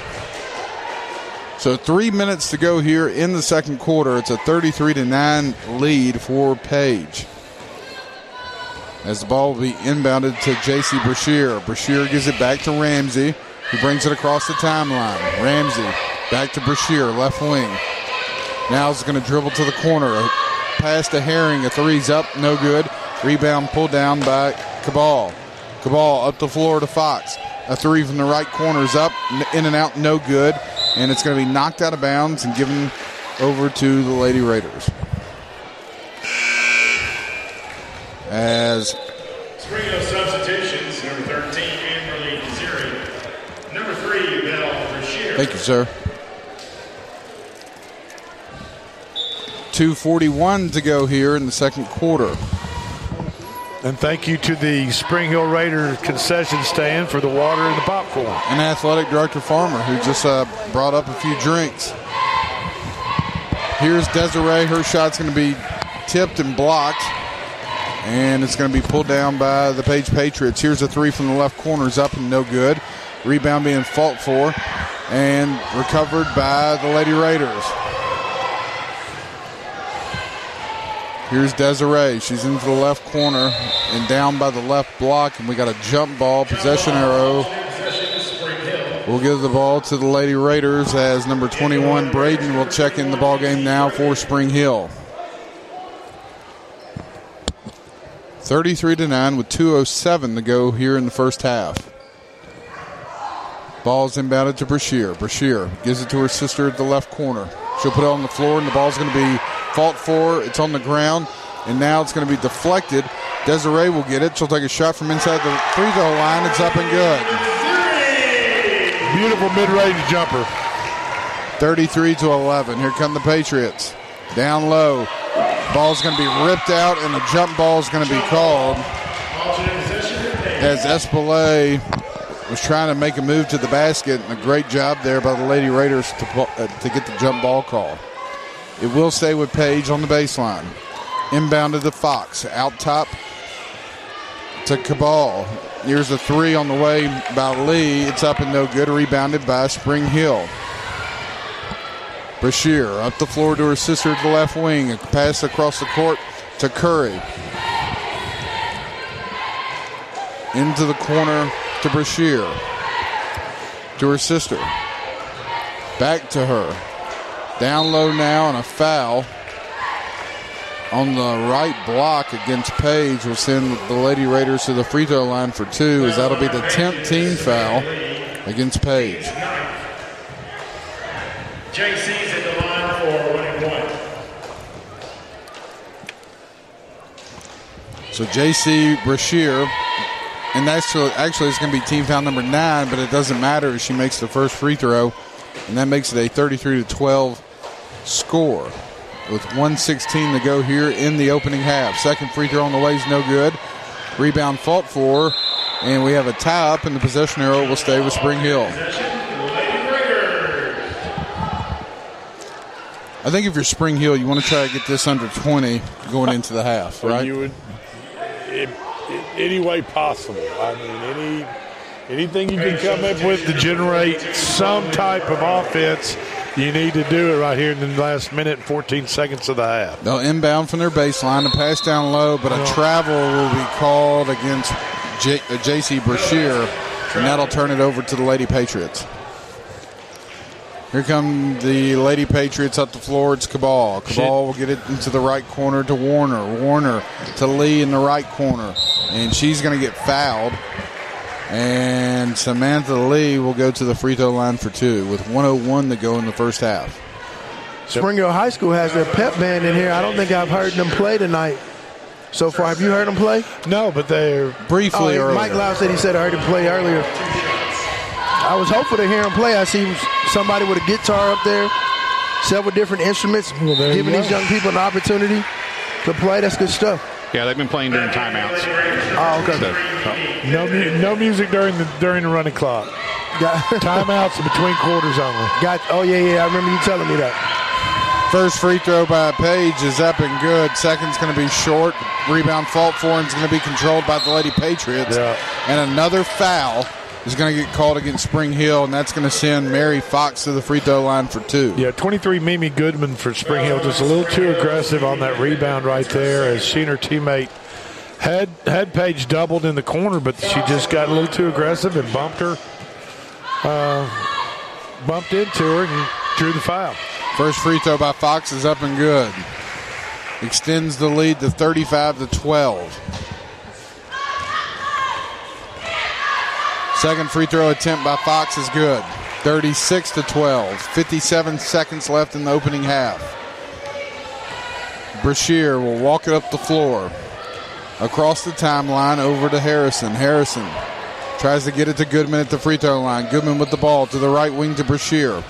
So three minutes to go here in the second quarter. It's a 33 to 9 lead for Page. As the ball will be inbounded to J.C. Brashear. Brashear gives it back to Ramsey, who brings it across the timeline. Ramsey back to Brashear, left wing. Now is going to dribble to the corner. A pass to Herring. A three's up, no good. Rebound pulled down by Cabal. Cabal up the floor to Fox. A three from the right corner is up, in and out, no good. And it's going to be knocked out of bounds and given over to the Lady Raiders. As Spring of substitutions, number 13, Amberly Zeri. Number 3, Bell Brashear. Thank you, sir. 241 to go here in the second quarter. And thank you to the Spring Hill Raider concession stand for the water and the popcorn. And athletic director Farmer, who just uh, brought up a few drinks. Here's Desiree. Her shot's going to be tipped and blocked. And it's going to be pulled down by the Page Patriots. Here's a three from the left corner, is up and no good. Rebound being fought for and recovered by the Lady Raiders. Here's Desiree. She's into the left corner and down by the left block, and we got a jump ball. Possession arrow We'll give the ball to the Lady Raiders as number 21 Braden will check in the ball game now for Spring Hill. 33 to 9 with 207 to go here in the first half. Ball's inbounded to Brashear. Brashear gives it to her sister at the left corner. She'll put it on the floor, and the ball's going to be fought for. It's on the ground, and now it's going to be deflected. Desiree will get it. She'll take a shot from inside the free throw line. It's up and good. Beautiful mid-range jumper. 33 to 11. Here come the Patriots. Down low. Ball's going to be ripped out, and a jump ball is going to be called as Espelay was trying to make a move to the basket, and a great job there by the Lady Raiders to, uh, to get the jump ball call. It will stay with Page on the baseline. Inbound to the Fox. Out top to Cabal. Here's a three on the way by Lee. It's up and no good. Rebounded by Spring Hill. Brashear up the floor to her sister at the left wing. A pass across the court to Curry. Into the corner to Brashear. To her sister. Back to her. Down low now and a foul on the right block against Page will send the Lady Raiders to the free throw line for two, as that'll be the 10th team foul against Page. JC's at the line for one and one. So JC Brashear, and that's actually it's going to be team foul number nine, but it doesn't matter if she makes the first free throw, and that makes it a 33 to 12 score with 116 to go here in the opening half. Second free throw on the way is no good. Rebound fought for, and we have a tie up, and the possession arrow will stay with Spring Hill. I think if you're Spring Hill, you want to try to get this under 20 going into the half, right? You would, it, it, any way possible. I mean, any anything you can come up with to generate some type of offense, you need to do it right here in the last minute and 14 seconds of the half. They'll inbound from their baseline, a pass down low, but a travel will be called against J- uh, J.C. Brashear, and that'll turn it over to the Lady Patriots. Here come the Lady Patriots up the floor. It's Cabal. Cabal will get it into the right corner to Warner. Warner to Lee in the right corner. And she's going to get fouled. And Samantha Lee will go to the free throw line for two with 101 to go in the first half. Spring Hill High School has their pep band in here. I don't think I've heard them play tonight so far. Have you heard them play? No, but they're briefly oh, earlier. Mike Lau said he said I heard him play earlier. I was hopeful to hear him play. I see somebody with a guitar up there, several different instruments, well, giving you these young people an opportunity to play. That's good stuff. Yeah, they've been playing during timeouts. Oh, okay. So, oh. No, mu- no music during the during the running clock. Got, Timeouts in between quarters only. got. Oh yeah, yeah. I remember you telling me that. First free throw by Page is up and good. Second's going to be short. Rebound fault for him is going to be controlled by the Lady Patriots. Yeah. And another foul is going to get called against Spring Hill, and that's going to send Mary Fox to the free throw line for two. Yeah, 23 Mimi Goodman for Spring Hill, just a little too aggressive on that rebound right there as she and her teammate had had Page doubled in the corner, but she just got a little too aggressive and bumped her, uh, bumped into her and drew the foul. First free throw by Fox is up and good. Extends the lead to 35 to 12. Second free throw attempt by Fox is good. 36 to 12. 57 seconds left in the opening half. Brashear will walk it up the floor. Across the timeline over to Harrison. Harrison tries to get it to Goodman at the free throw line. Goodman with the ball to the right wing to Brashear.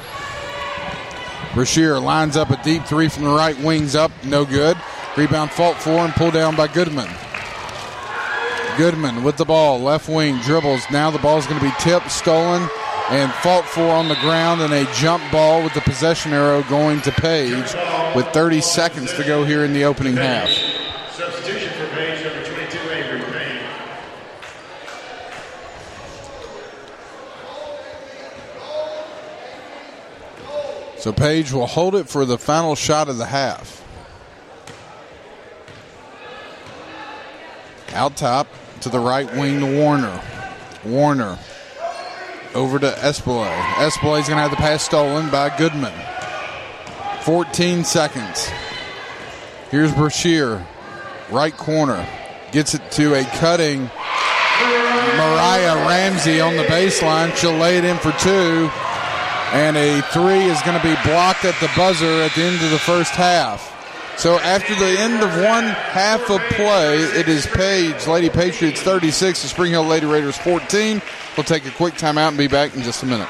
Brashear lines up a deep three from the right wings up, no good. Rebound fault for and pulled down by Goodman. Goodman with the ball, left wing dribbles. Now the ball is going to be tipped, stolen, and fought for on the ground, and a jump ball with the possession arrow going to Page with 30 seconds to go here in the opening half. Substitution for Page, number 22, Avery Payne. So Page will hold it for the final shot of the half. Out top to the right wing to Warner. Warner over to Espelay. Espelay's going to have the pass stolen by Goodman. 14 seconds. Here's Brashear, right corner. Gets it to a cutting Mariah Ramsey on the baseline. She'll lay it in for two. And a three is going to be blocked at the buzzer at the end of the first half. So after the end of one half of play, it is Page, Lady Patriots 36, the Spring Hill Lady Raiders 14. We'll take a quick timeout and be back in just a minute.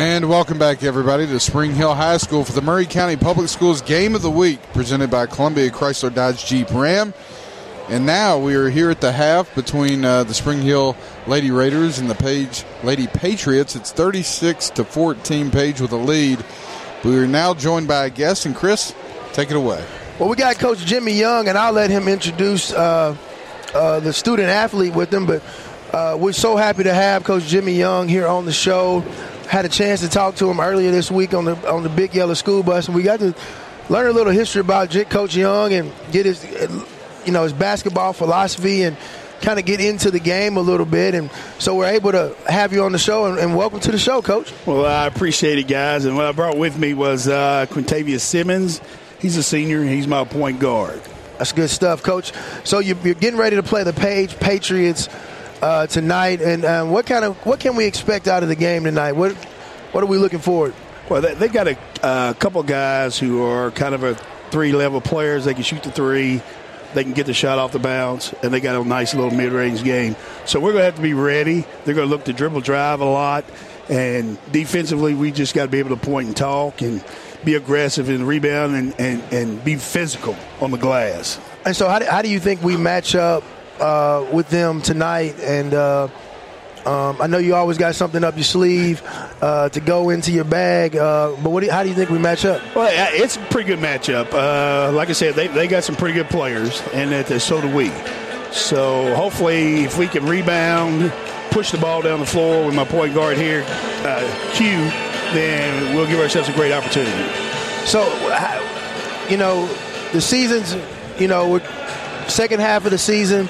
And welcome back, everybody, to Spring Hill High School for the Maury County Public Schools Game of the Week, presented by Columbia Chrysler Dodge Jeep Ram. And now we are here at the half between uh, the Spring Hill Lady Raiders and the Page Lady Patriots. It's 36 to 14, Page with a lead. We are now joined by a guest, and Chris, take it away. Well, we got Coach Jimmy Young, and I'll let him introduce uh, uh, the student athlete with him. But uh, we're so happy to have Coach Jimmy Young here on the show had a chance to talk to him earlier this week on the on the big yellow school bus, and we got to learn a little history about Coach Young and get his you know his basketball philosophy and kind of get into the game a little bit. And so we're able to have you on the show, and, and welcome to the show, Coach. Well, I appreciate it, guys. And what I brought with me was uh, Quintavious Simmons. He's a senior. He's my point guard. That's good stuff, Coach. So you're, you're getting ready to play the Page Patriots uh, tonight, and um, what kind of what can we expect out of the game tonight? What what are we looking forward? Well, they, have got a uh, couple guys who are kind of a three level players. They can shoot the three, they can get the shot off the bounce, and they got a nice little mid range game. So we're going to have to be ready. They're going to look to dribble drive a lot, and defensively, we just got to be able to point and talk and be aggressive and rebound and, and, and be physical on the glass. And so, how do, how do you think we match up uh, with them tonight. And uh, um, I know you always got something up your sleeve uh, to go into your bag. Uh, but what do you, how do you think we match up? Well, it's a pretty good matchup. Uh, like I said, they, they got some pretty good players, and that, so do we. So hopefully, if we can rebound, push the ball down the floor with my point guard here, uh, Q, then we'll give ourselves a great opportunity. So, you know, the season's, you know, second half of the season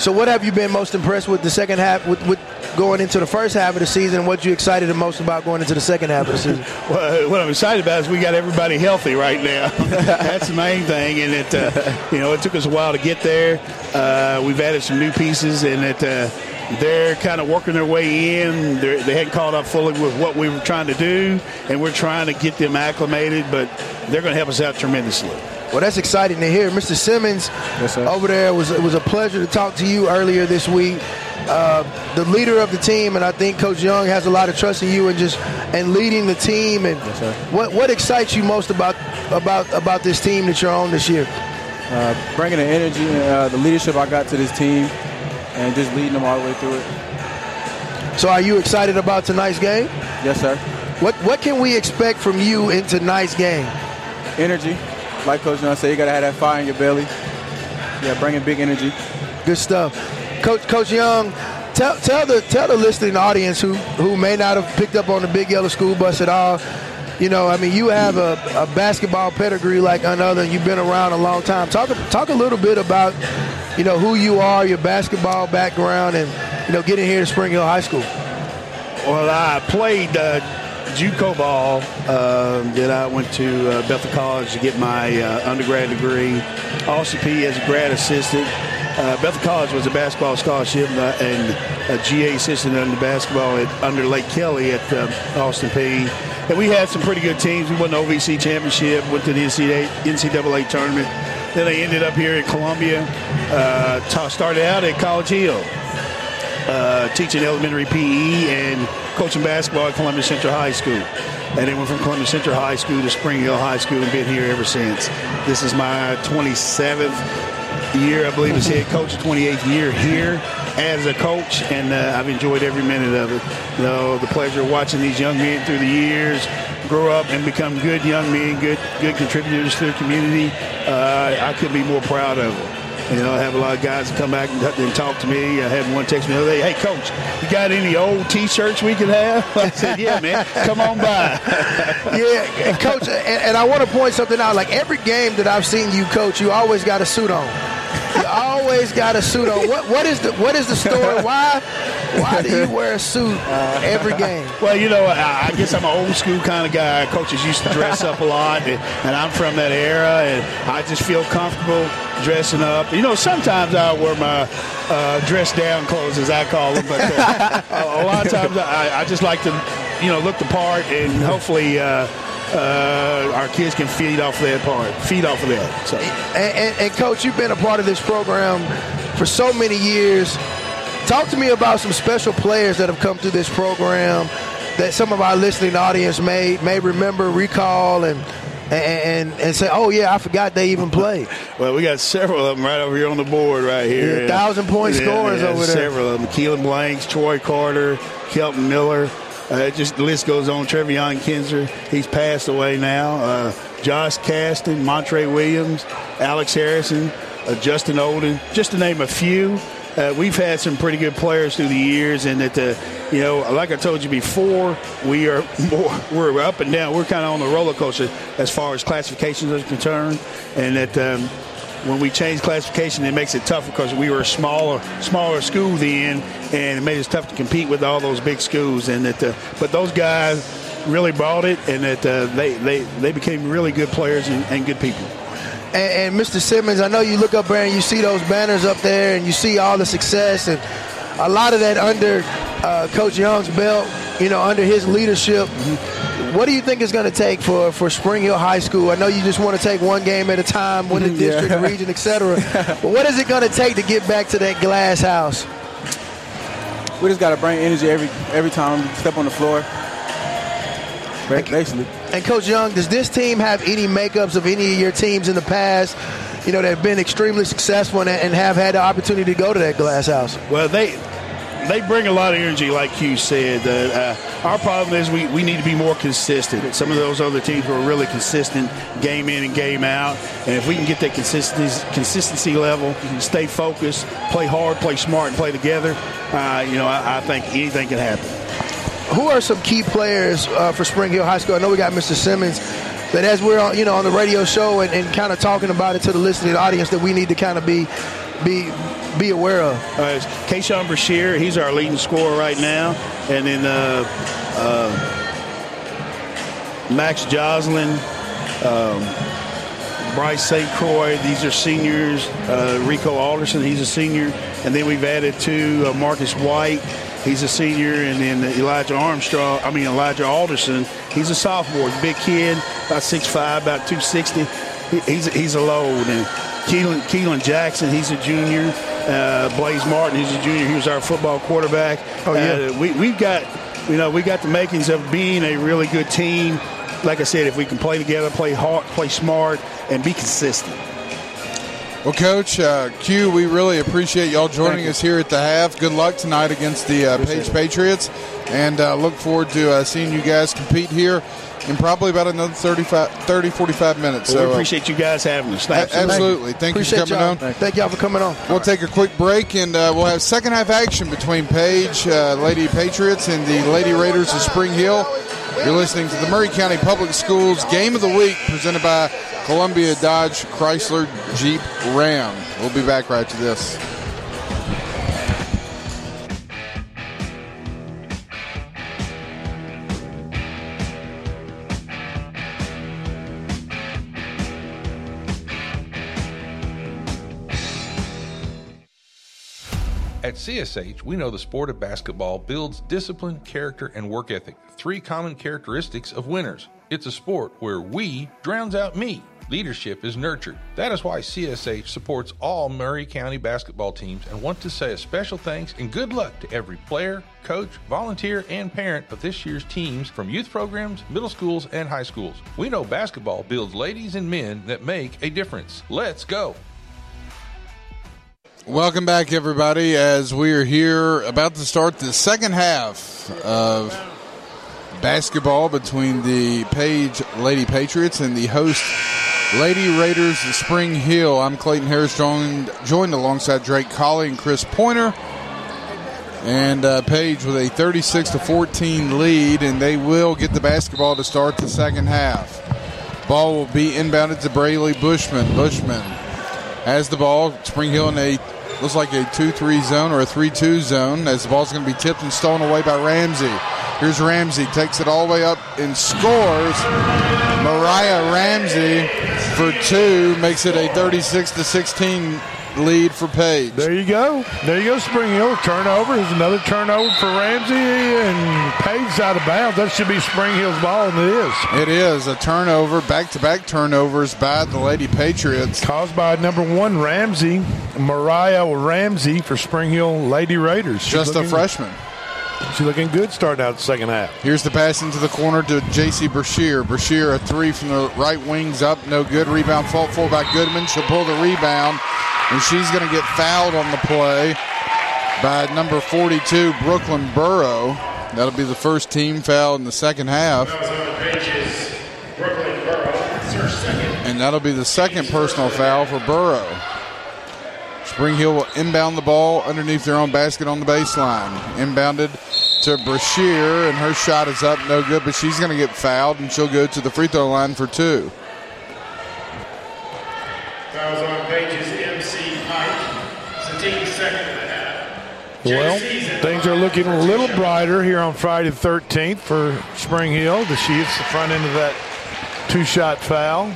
so, what have you been most impressed with the second half, with, with going into the first half of the season? What you excited the most about going into the second half of the season? well, what I'm excited about is we got everybody healthy right now. That's the main thing, and it uh, you know it took us a while to get there. Uh, we've added some new pieces, and it. Uh, they're kind of working their way in. They're, they had not caught up fully with what we were trying to do, and we're trying to get them acclimated. But they're going to help us out tremendously. Well, that's exciting to hear. Mr. Simmons yes, over there, it was, it was a pleasure to talk to you earlier this week. Uh, the leader of the team, and I think Coach Young has a lot of trust in you and just and leading the team. And yes, what what excites you most about about about this team that you're on this year? Uh, bringing the energy and uh, the leadership I got to this team, and just leading them all the way through it. So, are you excited about tonight's game? Yes, sir. What what can we expect from you in tonight's game? Energy, like Coach Young said, you got to have that fire in your belly. Yeah, bringing big energy. Good stuff. Coach Coach Young, tell, tell the tell the listening audience who who may not have picked up on the big yellow school bus at all. You know, I mean, you have a, a basketball pedigree like another. And you've been around a long time. Talk talk a little bit about you know who you are, your basketball background, and you know getting here to Spring Hill High School. Well, I played uh, JUCO ball. Uh, then I went to uh, Bethel College to get my uh, undergrad degree. Peay as a grad assistant. Uh, Bethel College was a basketball scholarship uh, and a GA assistant under basketball at, under Lake Kelly at uh, Austin Peay. And we had some pretty good teams. We won the OVC championship, went to the NCAA, NCAA tournament. Then I ended up here in Columbia. Uh, ta- started out at College Hill, uh, teaching elementary PE and coaching basketball at Columbia Central High School. And then went from Columbia Central High School to Spring Hill High School and been here ever since. This is my 27th year, I believe, as head coach, 28th year here as a coach, and uh, I've enjoyed every minute of it. You know, the pleasure of watching these young men through the years grow up and become good young men, good good contributors to the community. Uh, I couldn't be more proud of them. You know, I have a lot of guys that come back and, and talk to me. I had one text me the other day, "Hey, coach, you got any old T-shirts we could have?" I said, "Yeah, man, come on by." yeah, and coach, and, and I want to point something out. Like every game that I've seen you coach, you always got a suit on. Always got a suit on. What what is the what is the story? Why why do you wear a suit every game? Well, you know, I, guess I'm an old school kind of guy. Coaches used to dress up a lot, and, and I'm from that era, and I just feel comfortable dressing up. You know, sometimes I wear my uh, dress down clothes, as I call them, but uh, a lot of times I, I just like to, you know, look the part, and hopefully. Uh, uh, our kids can feed off that part, feed off of that. So, and, and, and coach, you've been a part of this program for so many years. Talk to me about some special players that have come through this program that some of our listening audience may may remember, recall, and and and say, "Oh yeah, I forgot they even played." Well, we got several of them right over here on the board, right here. Yeah, thousand point yeah, scores yeah, over there. Several of them: Keelan Blanks, Troy Carter, Kelton Miller. Uh, just the list goes on. Trevion Kinzer, he's passed away now. Uh, Josh Caston, Montre Williams, Alex Harrison, uh, Justin Olden, just to name a few. Uh, we've had some pretty good players through the years, and that uh, you know, like I told you before, we are more we're up and down. We're kind of on the roller coaster as far as classifications are concerned, and that. Um, when we changed classification, it makes it tougher because we were a smaller, smaller school then, and it made it tough to compete with all those big schools. And that, uh, but those guys really bought it, and that uh, they, they they became really good players and, and good people. And, and, Mr. Simmons, I know you look up there and you see those banners up there, and you see all the success, and a lot of that under uh, Coach Young's belt. You know, under his leadership. What do you think is going to take for, for Spring Hill High School? I know you just want to take one game at a time, win the district, yeah. region, etc. but what is it going to take to get back to that glass house? We just got to bring energy every every time we step on the floor. Basically. And Coach Young, does this team have any makeups of any of your teams in the past? You know, that have been extremely successful and, and have had the opportunity to go to that glass house. Well, they they bring a lot of energy, like you said. Uh, uh, our problem is we, we need to be more consistent. Some of those other teams were really consistent, game in and game out. And if we can get that consistency consistency level, stay focused, play hard, play smart, and play together, uh, you know, I, I, think anything can happen. Who are some key players uh, for Spring Hill High School? I know we got Mr. Simmons. But as we're on, you know, on the radio show and, and kind of talking about it to the listening audience, that we need to kind of be be be aware of? Uh, Kayshawn Brashear, he's our leading scorer right now. And then uh, uh, Max Joslin, um, Bryce St. Croix, these are seniors. Uh, Rico Alderson, he's a senior. And then we've added to uh, Marcus White. He's a senior, and then Elijah Armstrong. I mean Elijah Alderson. He's a sophomore, big kid, about 6'5", about 260. He's he's a load, and Keelan, Keelan Jackson, he's a junior. Uh, Blaze Martin, he's a junior. He was our football quarterback. Oh yeah. Uh, we we've got, you know, we got the makings of being a really good team. Like I said, if we can play together, play hard, play smart, and be consistent. Well, Coach uh, Q, we really appreciate y'all joining us here at the half. Good luck tonight against the uh, Page Patriots. And uh, look forward to uh, seeing you guys compete here in probably about another 35, 30, 45 minutes. Well, so we uh, appreciate you guys having us. Thanks. absolutely. Thank you for coming y'all. on. Thank y'all for coming on. We'll take a quick break and uh, we'll have second half action between Page, uh, Lady Patriots, and the Lady Raiders of Spring Hill. You're listening to the Maury County Public Schools Game of the Week presented by Columbia Dodge Chrysler Jeep Ram. We'll be back right to this. CSH, we know the sport of basketball builds discipline, character, and work ethic, three common characteristics of winners. It's a sport where we drowns out me. Leadership is nurtured. That is why CSH supports all Maury County basketball teams and want to say a special thanks and good luck to every player, coach, volunteer, and parent of this year's teams from youth programs, middle schools, and high schools. We know basketball builds ladies and men that make a difference. Let's go. Welcome back, everybody, as we are here about to start the second half of basketball between the Page Lady Patriots and the host Lady Raiders Spring Hill. I'm Clayton Harris, joined, joined alongside Drake Colley and Chris Pointer. And uh, Page with a 36 to 14 lead, and they will get the basketball to start the second half. Ball will be inbounded to Brayley Bushman. Bushman has the ball. Spring Hill in a looks like a 2-3 zone or a 3-2 zone as the ball's going to be tipped and stolen away by Ramsey. Here's Ramsey, takes it all the way up and scores. Mariah Ramsey for two makes it a 36 to 16 lead for Page. There you go. There you go, Spring Hill. Turnover. There's another turnover for Ramsey, and Page's out of bounds. That should be Spring Hill's ball, and it is. It is a turnover, back-to-back turnovers by the Lady Patriots. Caused by number one Ramsey, Mariah Ramsey for Spring Hill Lady Raiders. She's Just a freshman. She's looking good starting out the second half. Here's the pass into the corner to J.C. Brashear. Brashear, a three from the right wings up, no good. Rebound for by Goodman. She'll pull the rebound, and she's going to get fouled on the play by number 42, Brooklyn Burrow. That'll be the first team foul in the second half, and that'll be the second personal foul for Burrow. Spring Hill will inbound the ball underneath their own basket on the baseline. Inbounded to Brashear, and her shot is up, no good, but she's going to get fouled, and she'll go to the free throw line for two. Fouls on Pages, MC Pike. Satine second and a half. Well, things are looking a little brighter here on Friday the 13th for Spring Hill. The hits the front end of that two-shot foul.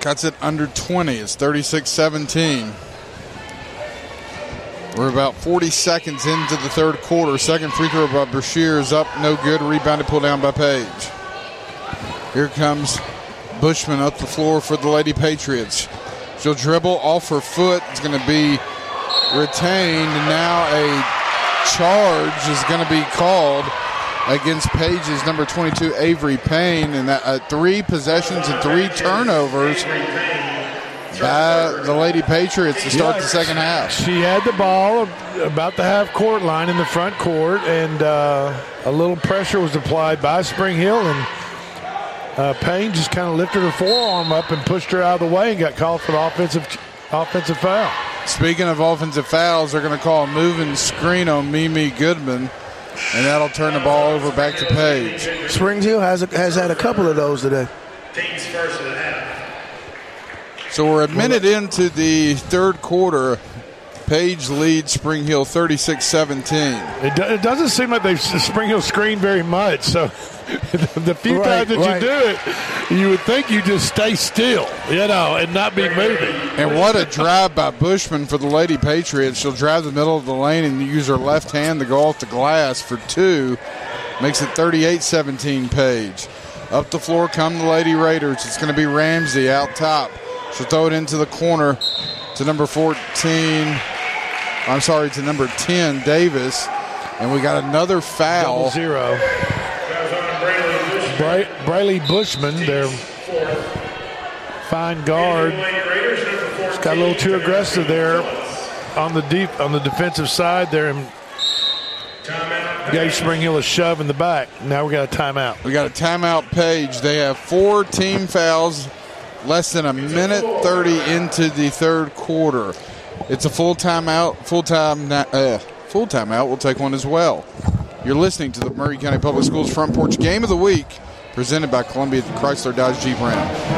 Cuts it under 20. It's 36 17. We're about 40 seconds into the third quarter. Second free throw by Brashear is up, no good. Rebounded, pulled down by Page. Here comes Bushman up the floor for the Lady Patriots. She'll dribble off her foot. It's going to be retained. And now a charge is going to be called against Page's number 22, Avery Payne. And that uh, three possessions and three turnovers by the Lady Patriots to start Yeah. the second half. She had the ball about the half court line in the front court, and uh, a little pressure was applied by Spring Hill, and uh, Payne just kind of lifted her forearm up and pushed her out of the way and got called for the offensive offensive foul. Speaking of offensive fouls, they're going to call a moving screen on Mimi Goodman, and that'll turn the ball over back to Page. Springs Hill has a, has had a couple of those today. Team's first and a half. So we're a minute into the third quarter. Page leads Spring Hill 36 17. It, do, it doesn't seem like they've Spring Hill screened very much, so the few Right, times that right. you do it, you would think you just stay still, you know, and not be moving. And what a drive by Bushman for the Lady Patriots. She'll drive the middle of the lane and use her left hand to go off the glass for two. Makes it 38 17 Page. Up the floor come the Lady Raiders. It's going to be Ramsey out top. She'll throw it into the corner to number 14. I'm sorry, to number 10, Davis. And we got another foul. Double zero. Fouls on Braylon Bush. Brayley Bushman, their fine guard, 14. got a little too aggressive there on the deep on the defensive side there, and gave Spring Hill a shove in the back. Now we got a timeout. We got a timeout page. They have four team fouls, less than a minute 30 into the third quarter. It's a full timeout, full time, uh, full timeout. We'll take one as well. You're listening to the Maury County Public Schools Front Porch Game of the Week, presented by Columbia Chrysler Dodge Jeep Ram.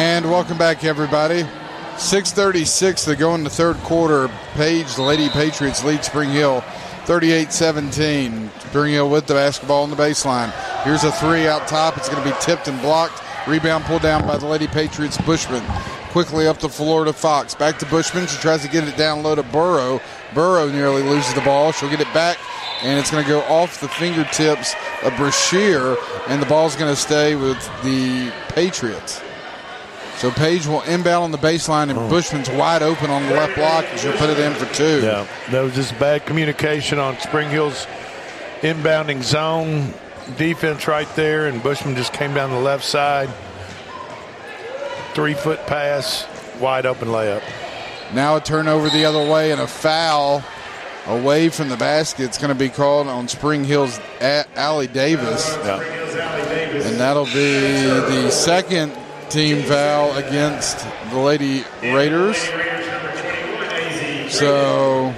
And welcome back, everybody. 636 to go in the third quarter. Page, the Lady Patriots lead Spring Hill 38 17. Spring Hill with the basketball on the baseline. Here's a three out top. It's going to be tipped and blocked. Rebound pulled down by the Lady Patriots. Bushman quickly up the floor to Fox. Back to Bushman. She tries to get it down low to Burrow. Burrow nearly loses the ball. She'll get it back, and it's going to go off the fingertips of Brashear, and the ball's going to stay with the Patriots. So Page will inbound on the baseline, and oh. Bushman's wide open on the left block. and She'll put it in for two. Yeah, that was just bad communication on Spring Hill's inbounding zone defense right there, and Bushman just came down the left side. Three foot pass, wide open layup. Now a turnover the other way and a foul away from the basket. It's going to be called on Spring Hill's Allie Davis. Yeah. And that'll be the second team foul against the Lady Raiders. So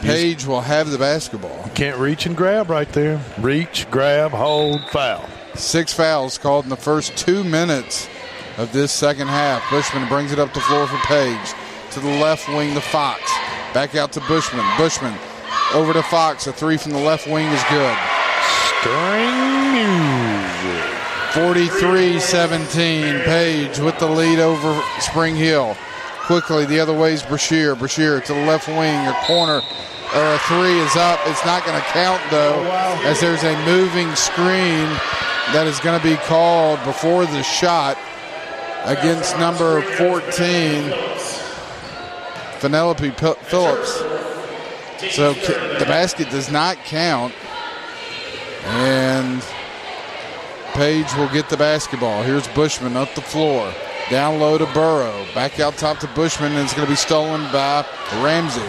Page will have the basketball. Can't reach and grab right there. Reach, grab, hold, foul. Six fouls called in the first two minutes of this second half. Bushman brings it up the floor for Page. To the left wing, the Fox. Back out to Bushman. Bushman over to Fox. A three from the left wing is good. String music. 43 17. Page with the lead over Spring Hill. Quickly, the other way is Brashear. Brashear to the left wing, a corner. Uh, three is up. It's not going to count, though, as there's a moving screen that is going to be called before the shot against number 14, Penelope P- Phillips. So the basket does not count. And Page will get the basketball. Here's Bushman up the floor. Down low to Burrow. Back out top to Bushman, and it's going to be stolen by Ramsey.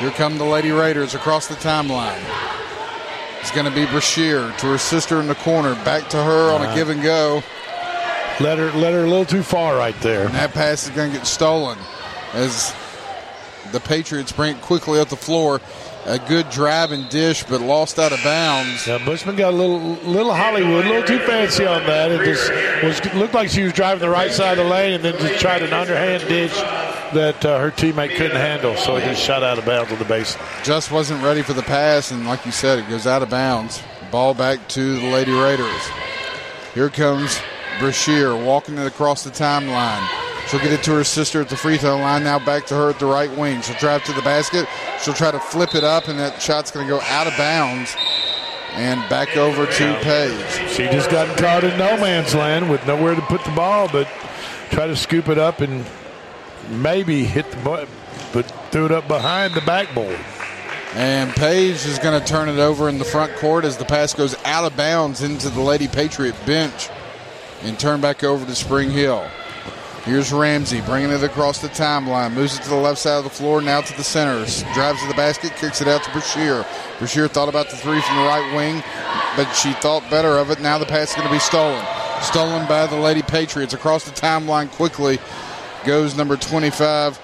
Here come the Lady Raiders across the timeline. It's going to be Brashear to her sister in the corner. Back to her on a uh-huh. give and go. Let her let her a little too far right there. And that pass is going to get stolen as the Patriots bring it quickly up the floor. A good drive and dish, but lost out of bounds. Yeah, Bushman got a little little Hollywood, a little too fancy on that. It just was looked like she was driving the right side of the lane and then just tried an underhand dish that uh, her teammate couldn't handle, so it just shot out of bounds on the base. Just wasn't ready for the pass, and like you said, it goes out of bounds. Ball back to the Lady Raiders. Here comes Brashear walking it across the timeline. She'll get it to her sister at the free throw line. Now back to her at the right wing. She'll drive to the basket. She'll try to flip it up, and that shot's going to go out of bounds and back over to Page. She just got caught in no man's land with nowhere to put the ball, but try to scoop it up and maybe hit the butt, but threw it up behind the backboard. And Page is going to turn it over in the front court as the pass goes out of bounds into the Lady Patriot bench and turn back over to Spring Hill. Here's Ramsey bringing it across the timeline, moves it to the left side of the floor, now to the center, drives to the basket, kicks it out to Brashear. Brashear thought about the three from the right wing, but she thought better of it. Now the pass is going to be stolen. Stolen by the Lady Patriots across the timeline quickly goes number 25,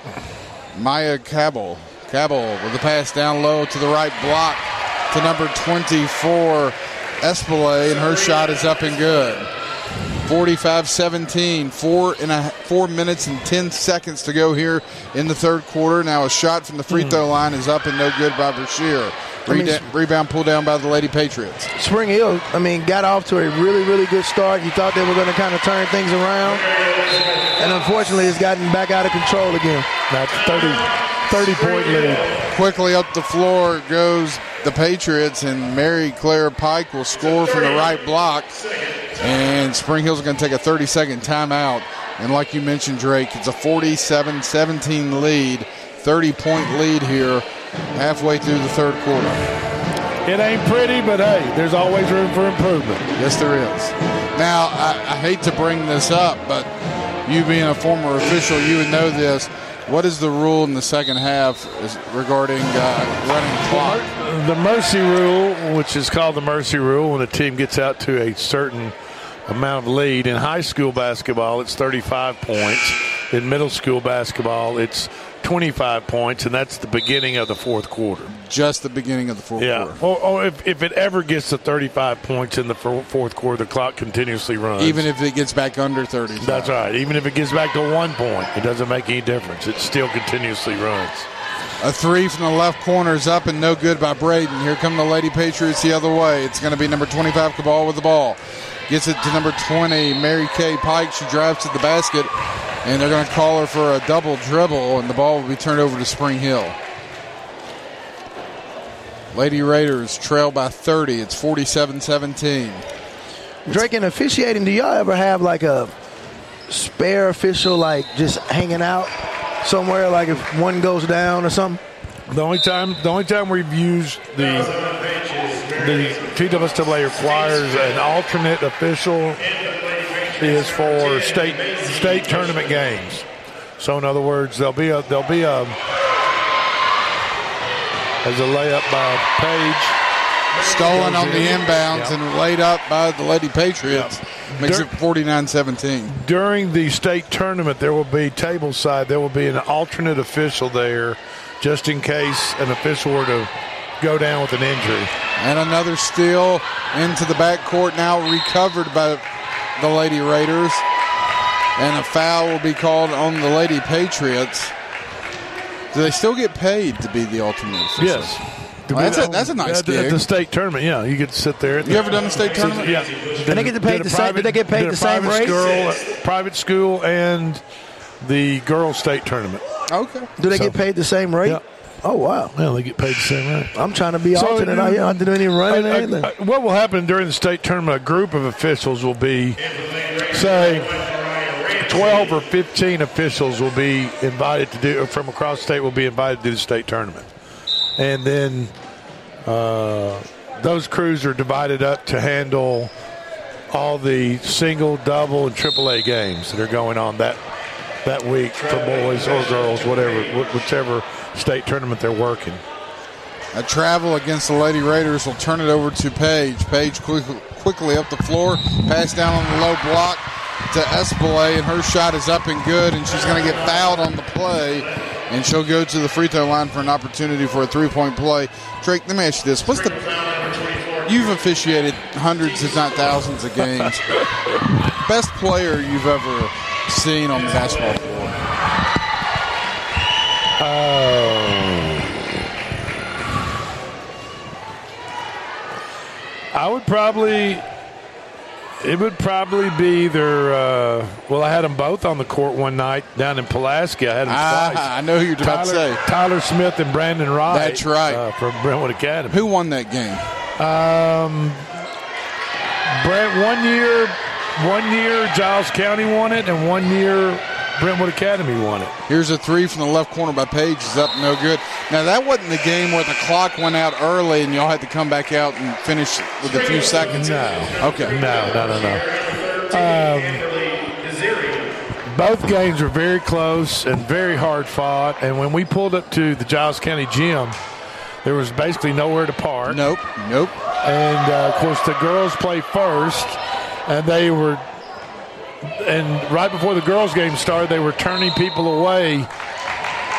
Maya Cabell. Cabell with the pass down low to the right block to number 24, Espelay, and her shot is up and good. 45-17, four and a four minutes and 10 seconds to go here in the third quarter. Now a shot from the free hmm. throw line is up and no good by Brashear. I mean, rebound pulled down by the Lady Patriots. Spring Hill, I mean, got off to a really, really good start. You thought they were going to kind of turn things around. And unfortunately, it's gotten back out of control again. That's 30, 30 point lead. Quickly up the floor goes the Patriots, and Mary Claire Pike will score from the right block. And Spring Hill's going to take a 30 second timeout. And like you mentioned, Drake, it's a 47 17 lead, 30 point lead here, halfway through the third quarter. It ain't pretty, but hey, there's always room for improvement. Yes, there is. Now, I, I hate to bring this up, but you being a former official, you would know this. What is the rule in the second half regarding uh, running clock? The mercy rule, which is called the mercy rule, when a team gets out to a certain amount of lead. In high school basketball, it's 35 points. In middle school basketball, it's 25 points, and that's the beginning of the fourth quarter. Just the beginning of the fourth yeah. quarter. Or, or if, if it ever gets to 35 points in the fourth quarter, the clock continuously runs. Even if it gets back under 30. That's right. Even if it gets back to one point, it doesn't make any difference. It still continuously runs. A three from the left corner is up and no good by Braden. Here come the Lady Patriots the other way. It's going to be number 25 Cabal with the ball. Gets it to number 20, Mary Kay Pike. She drives to the basket, and they're going to call her for a double dribble, and the ball will be turned over to Spring Hill. Lady Raiders trail by 30. It's 47 17. Drake, in officiating, do y'all ever have like a spare official, like just hanging out somewhere, like if one goes down or something? The only time, the only time we've used the the TSSAA requires an alternate official is for state state tournament games. So in other words, there'll be a there'll be a as a layup by Page. Stolen on the inbounds and laid up by the Lady Patriots. Makes Dur- it 49 17. During the state tournament, there will be table side, there will be an alternate official there just in case an official were to go down with an injury. And another steal into the backcourt now recovered by the Lady Raiders. And a foul will be called on the Lady Patriots. Do they still get paid to be the alternate official? Yes. Well, that's, a, that's a nice at, gig. At the state tournament, yeah, you get to sit there. you ever done a state tournament? Yeah. Did, they get paid the same? Did they get paid the same rate? Girl, private school and the girls' state tournament. Okay. Do they So- get paid the same rate? Yeah. Oh wow. Yeah, they get paid the same rate. I'm trying to be So, alternate. I don't do any running or Uh, anything. uh, what will happen during the state tournament? A group of officials will be, say, 12 or 15 officials will be invited to do from across the state will be invited to the state tournament, and then uh, those crews are divided up to handle all the single, double, and triple A games that are going on that that week for boys or girls, whatever, wh- whichever state tournament they're working. A travel against the Lady Raiders will turn it over to Page. Page quick, quickly up the floor, pass down on the low block to Espelay, and her shot is up and good, and she's going to get fouled on the play, and she'll go to the free throw line for an opportunity for a three point play. Drake, let me ask you this: What's the You've officiated hundreds, if not thousands, of games. Best player you've ever seen on the basketball floor? I would probably. It would probably be either. Uh, well, I had them both on the court one night down in Pulaski. I had them Ah, twice. I know who you're about to Tyler, say. Tyler Smith and Brandon Wright. That's right. uh, from Brentwood Academy. Who won that game? Um, Brent, one year, one year Giles County won it, and one year Brentwood Academy won it. Here's a three from the left corner by Page. Is up, no good. Now that wasn't the game where the clock went out early and y'all had to come back out and finish with a few seconds. No. Okay. No, no, no, no. Um, both games were very close and very hard fought. And when we pulled up to the Giles County gym, there was basically nowhere to park. Nope. Nope. And uh, of course, the girls play first, and they were. And right before the girls' game started, they were turning people away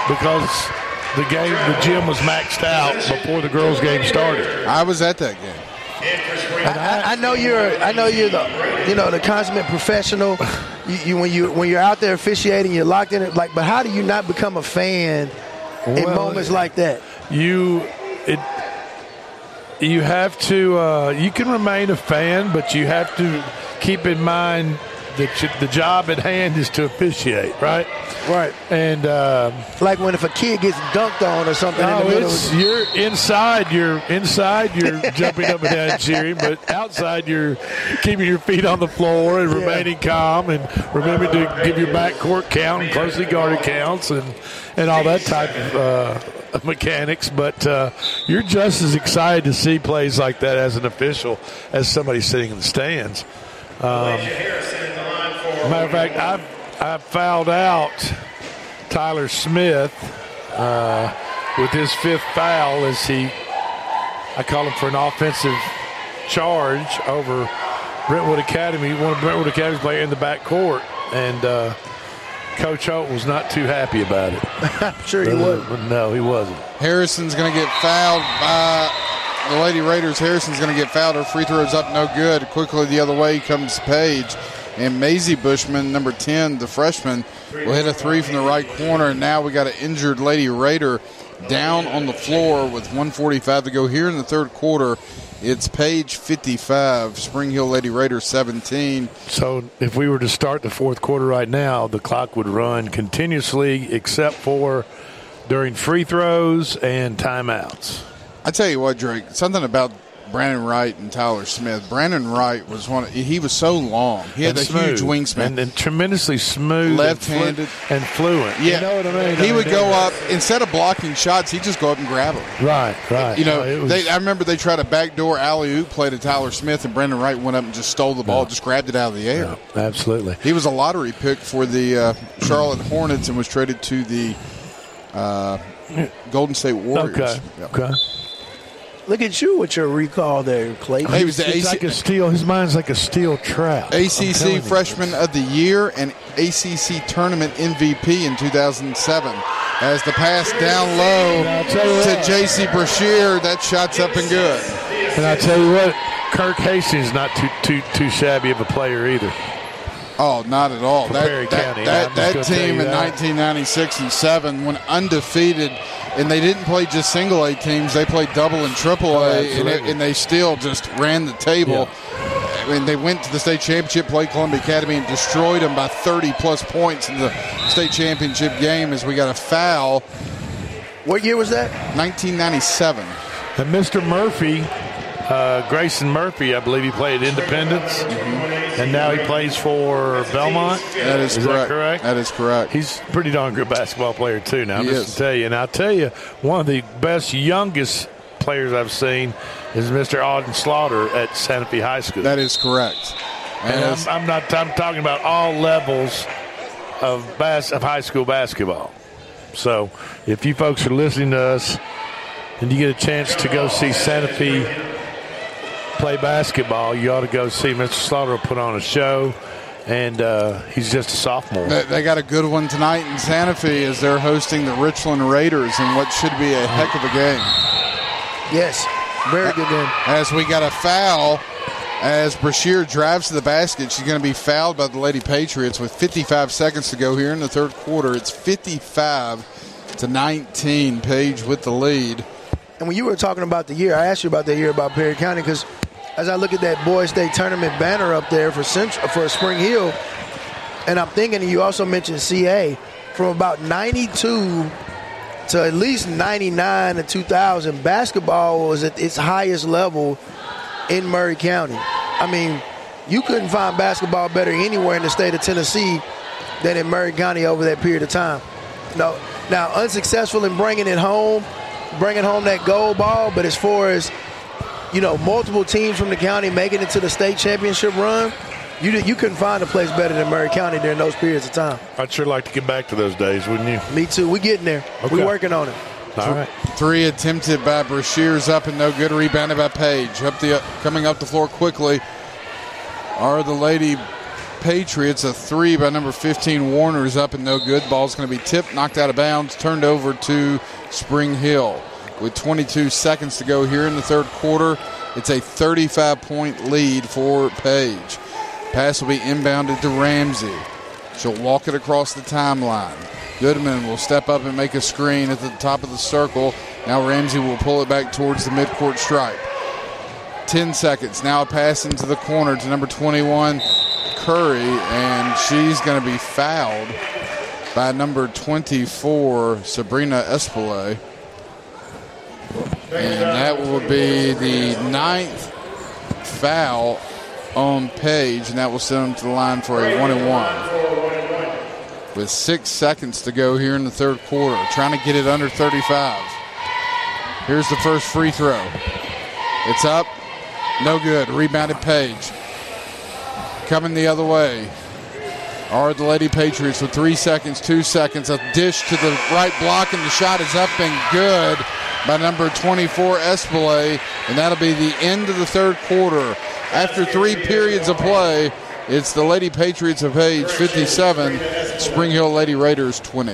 because the game, the gym was maxed out before the girls' game started. I was at that game. I, I know you're. I know you're the, you know, the consummate professional. You, you when you when you're out there officiating, you're locked in it. Like, but how do you not become a fan in Well, moments like that? you it you have to uh, you can remain a fan but you have to keep in mind the, the job at hand is to officiate, right? Right. And uh, like when if a kid gets dunked on or something no, in the middle. it's you're inside. You're inside. You're jumping up and down and cheering, but outside you're keeping your feet on the floor and remaining calm and remember to give your backcourt count and closely guarded counts and and all that type of. Uh, mechanics, but uh, you're just as excited to see plays like that as an official as somebody sitting in the stands. Um, matter of fact, I've, I've fouled out Tyler Smith uh, with his fifth foul as he, I call him for an offensive charge over Brentwood Academy, one of Brentwood Academy's player in the back court. And uh, Coach Holt was not too happy about it. I'm sure he wasn't. No, he wasn't. Harrison's going to get fouled by the Lady Raiders. Harrison's going to get fouled. Her free throw's up, no good. Quickly the other way comes Page. And Maisie Bushman, number 10, the freshman, will hit a three from the right corner. And now we got an injured Lady Raider down on the floor with 145 to go here in the third quarter. It's Page 55, Spring Hill Lady Raiders 17. So if we were to start the fourth quarter right now, the clock would run continuously except for during free throws and timeouts. I tell you what, Drake, something about Brandon Wright and Tyler Smith. Brandon Wright was one. Of, he was so long. He had and a huge wingspan and, and, tremendously smooth, left-handed, and, flu- and fluent. Yeah, you know what I mean. He I would mean, go up instead of blocking shots. He'd just go up and grab them. Right, right. You know, no, was, they, I remember they tried a backdoor alley oop play to Tyler Smith, and Brandon Wright went up and just stole the ball, no. just grabbed it out of the air. No, absolutely. He was a lottery pick for the uh, Charlotte Hornets and was traded to the uh, Golden State Warriors. Okay. Yep. Okay. Look at you with your recall there, Clayton. He was the it's AC- like a steel. His mind's like a steel trap. ACC Freshman of the Year and ACC Tournament MVP in 2007. As the pass down low to J.C. Brashear, that shot's up and good. And I tell you what, Kirk Hastings not too too too shabby of a player either. Oh, not at all. For That, Perry that, County, that, I'm that just gonna tell team in that. 1996 and 7 went undefeated, and they didn't play just single A teams. They played double and triple Oh, A, and, it, and they still just ran the table. I mean, they went to the state championship, played Columbia Academy, and destroyed them by 30 plus points in the state championship game as we got a foul. What year was that? 1997. And Mr. Murphy, uh, Grayson Murphy, I believe he played Independence, and now he plays for Belmont. That is, Is correct. that correct? That is correct. He's a pretty darn good basketball player too. Now, He just is. to tell you, and I'll tell you, one of the best youngest players I've seen is Mr. Auden Slaughter at Santa Fe High School. That is correct. And As- I'm, I'm not. I'm talking about all levels of bas- of high school basketball. So, if you folks are listening to us and you get a chance to go see Santa Fe play basketball, you ought to go see Mr. Slaughter put on a show. And uh, he's just a sophomore. They, they got a good one tonight in Santa Fe as they're hosting the Richland Raiders in what should be a heck of a game. Yes, very good game. As we got a foul, as Brashear drives to the basket, she's going to be fouled by the Lady Patriots with 55 seconds to go here in the third quarter. It's 55 to 19. Page with the lead. And when you were talking about the year, I asked you about the year about Perry County because as I look at that boys' state tournament banner up there for Central, for Spring Hill, and I'm thinking you also mentioned CA from about 92 to at least 99 to 2000, basketball was at its highest level in Maury County. I mean, you couldn't find basketball better anywhere in the state of Tennessee than in Maury County over that period of time. No, now unsuccessful in bringing it home, bringing home that gold ball, but as far as you know, multiple teams from the county making it to the state championship run, you you couldn't find a place better than Maury County during those periods of time. I'd sure like to get back to those days, wouldn't you? Me too. We're getting there. Okay. We working on it. All right. Three attempted by Brashear's up and no good. Rebounded by Page. Up the coming up the floor quickly are the Lady Patriots. A three by number 15 Warner's up and no good. Ball's going to be tipped, knocked out of bounds, turned over to Spring Hill. With 22 seconds to go here in the third quarter, it's a 35 point lead for Page. Pass will be inbounded to Ramsey. She'll walk it across the timeline. Goodman will step up and make a screen at the top of the circle. Now Ramsey will pull it back towards the midcourt stripe. 10 seconds. Now a pass into the corner to number 21, Curry, and she's going to be fouled by number 24, Sabrina Espelay. And that will be the ninth foul on Page, and that will send them to the line for a one and one. With six seconds to go here in the third quarter, trying to get it under 35. Here's the first free throw. It's up, no good. Rebounded Page. Coming the other way are the Lady Patriots with three seconds, two seconds. A dish to the right block, and the shot is up and good by number 24, Espelay. And that'll be the end of the third quarter. After three periods of play, it's the Lady Patriots of Page 57, Spring Hill Lady Raiders 20.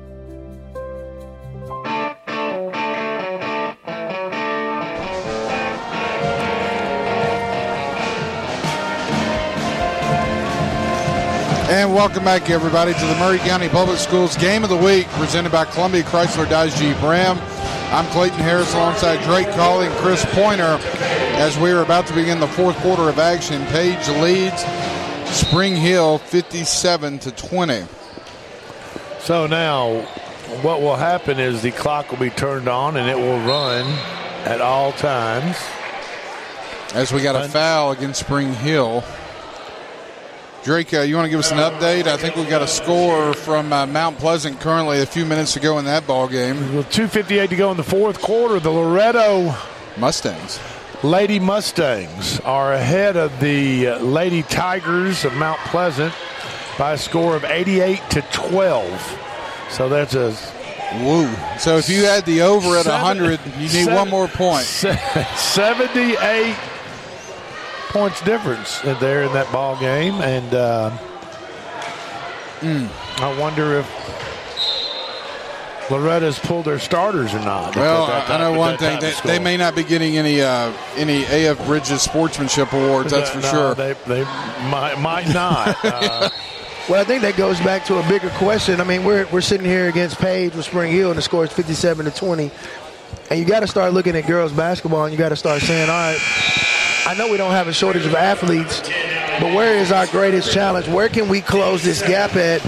And welcome back, everybody, to the Maury County Public Schools Game of the Week, presented by Columbia Chrysler Dodge Jeep Ram. I'm Clayton Harris alongside Drake Colley and Chris Pointer as we are about to begin the fourth quarter of action. Page leads Spring Hill 57 to 20. So now, what will happen is the clock will be turned on and it will run at all times. As we got a foul against Spring Hill. Drake, uh, you want to give us an update? I think we got a score from uh, Mount Pleasant currently a few minutes ago in that ball game. With 2.58 to go in the fourth quarter, the Loretto Mustangs. Lady Mustangs are ahead of the uh, Lady Tigers of Mount Pleasant by a score of 88 to 12. So that's a woo. So if you had the over at 100, you need seven, one more point. 78 points difference there in that ball game, and uh, mm, I wonder if Loretto's pulled their starters or not. Well, I know one thing: they, they, may not be getting any uh, any AF Bridges sportsmanship awards. That's for no, sure. They, they might, might not. uh, well, I think that goes back to a bigger question. I mean, we're we're sitting here against Page with Spring Hill, and the score is 57 to 20. And you got to start looking at girls basketball, and you got to start saying, all right. I know we don't have a shortage of athletes, but where is our greatest challenge? Where can we close this gap at?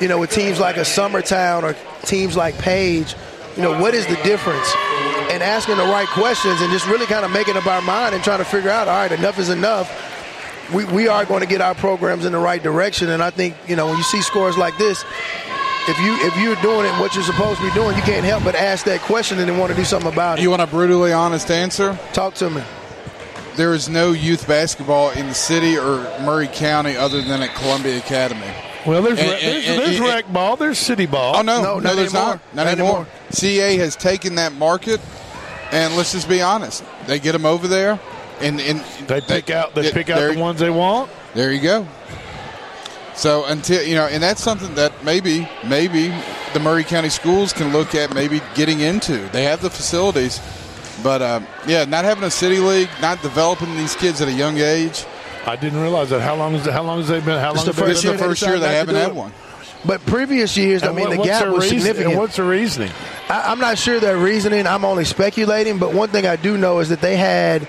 You know, with teams like a Summertown or teams like Page, you know, what is the difference? And asking the right questions and just really kind of making up our mind and trying to figure out, all right, enough is enough. We, we are going to get our programs in the right direction. And I think, you know, when you see scores like this, if you if you're doing it what you're supposed to be doing, you can't help but ask that question and then want to do something about it. You want a brutally honest answer? Talk to me there is no youth basketball in the city or Maury County other than at Columbia Academy. Well, there's and, there's, and, there's and, rec ball, there's city ball. Oh no, no, no, not there's anymore. not. Not, not anymore. anymore. CA has taken that market, and let's just be honest, they get them over there, and, and they pick they, out they pick out the ones they want. There you go. So until you know, and that's something that maybe maybe the Maury County schools can look at maybe getting into. They have the facilities but uh, yeah, not having a city league, not developing these kids at a young age. I didn't realize that. How long is how long has they been? How long? the first year the first year they haven't had one. But previous years, and I mean, what, the gap was reason, significant. what's the reasoning? I, am not sure their reasoning. I'm only speculating. But one thing I do know is that they had,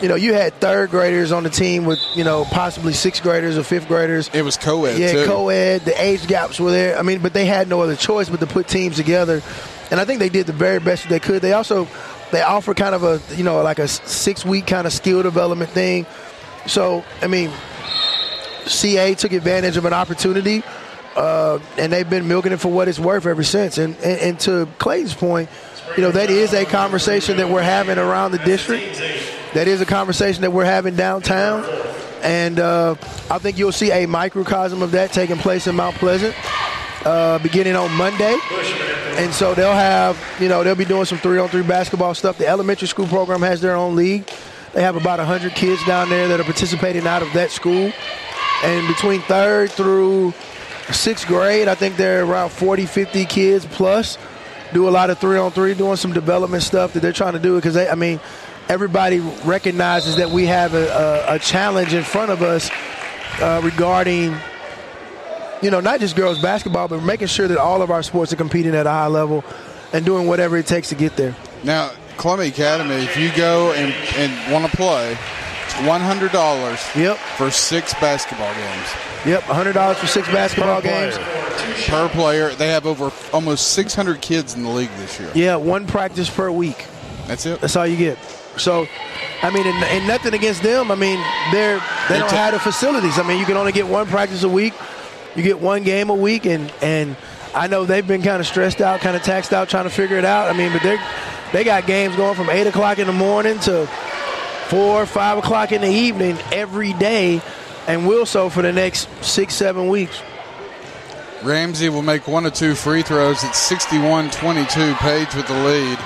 you know, you had third graders on the team with, you know, possibly sixth graders or fifth graders. It was co-ed. Yeah, too. co-ed. The age gaps were there. I mean, but they had no other choice but to put teams together. And I think they did the very best they could. They also they offer kind of a you know like a six week kind of skill development thing. So I mean, CA took advantage of an opportunity, uh, and they've been milking it for what it's worth ever since. And, and, and to Clayton's point, you know, that is a conversation that we're having around the district. That is a conversation that we're having downtown. And uh, I think you'll see a microcosm of that taking place in Mount Pleasant uh, beginning on Monday. And so they'll have, you know, they'll be doing some three on three basketball stuff. The elementary school program has their own league. They have about 100 kids down there that are participating out of that school. And between third through sixth grade, I think they're around 40, 50 kids plus. Do a lot of three on three, doing some development stuff that they're trying to do because they, I mean, everybody recognizes that we have a, a, a challenge in front of us uh, regarding, you know, not just girls basketball, but making sure that all of our sports are competing at a high level and doing whatever it takes to get there. Now, Columbia Academy, if you go and, and want to play, one hundred dollars. Yep. For six basketball games. Yep, hundred dollars for six basketball Per games. Per player, they have over almost six hundred kids in the league this year. Yeah, one practice per week. That's it. That's all you get. So, I mean, and, and nothing against them. I mean, they're they don't have the facilities. I mean, you can only get one practice a week. You get one game a week, and and I know they've been kind of stressed out, kind of taxed out, trying to figure it out. I mean, but they they got games going from eight o'clock in the morning to four, five o'clock in the evening every day, and will so for the next six, seven weeks. Ramsey will make one or two free throws. It's 61-22. Page with the lead.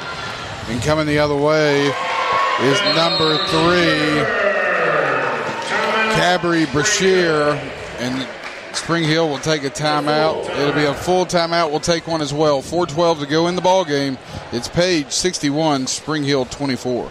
And coming the other way is number three, Gabby Brashear. And Spring Hill will take a timeout. It'll be a full timeout. We'll take one as well. 412 to go in the ball game. It's Page 61, Spring Hill 24.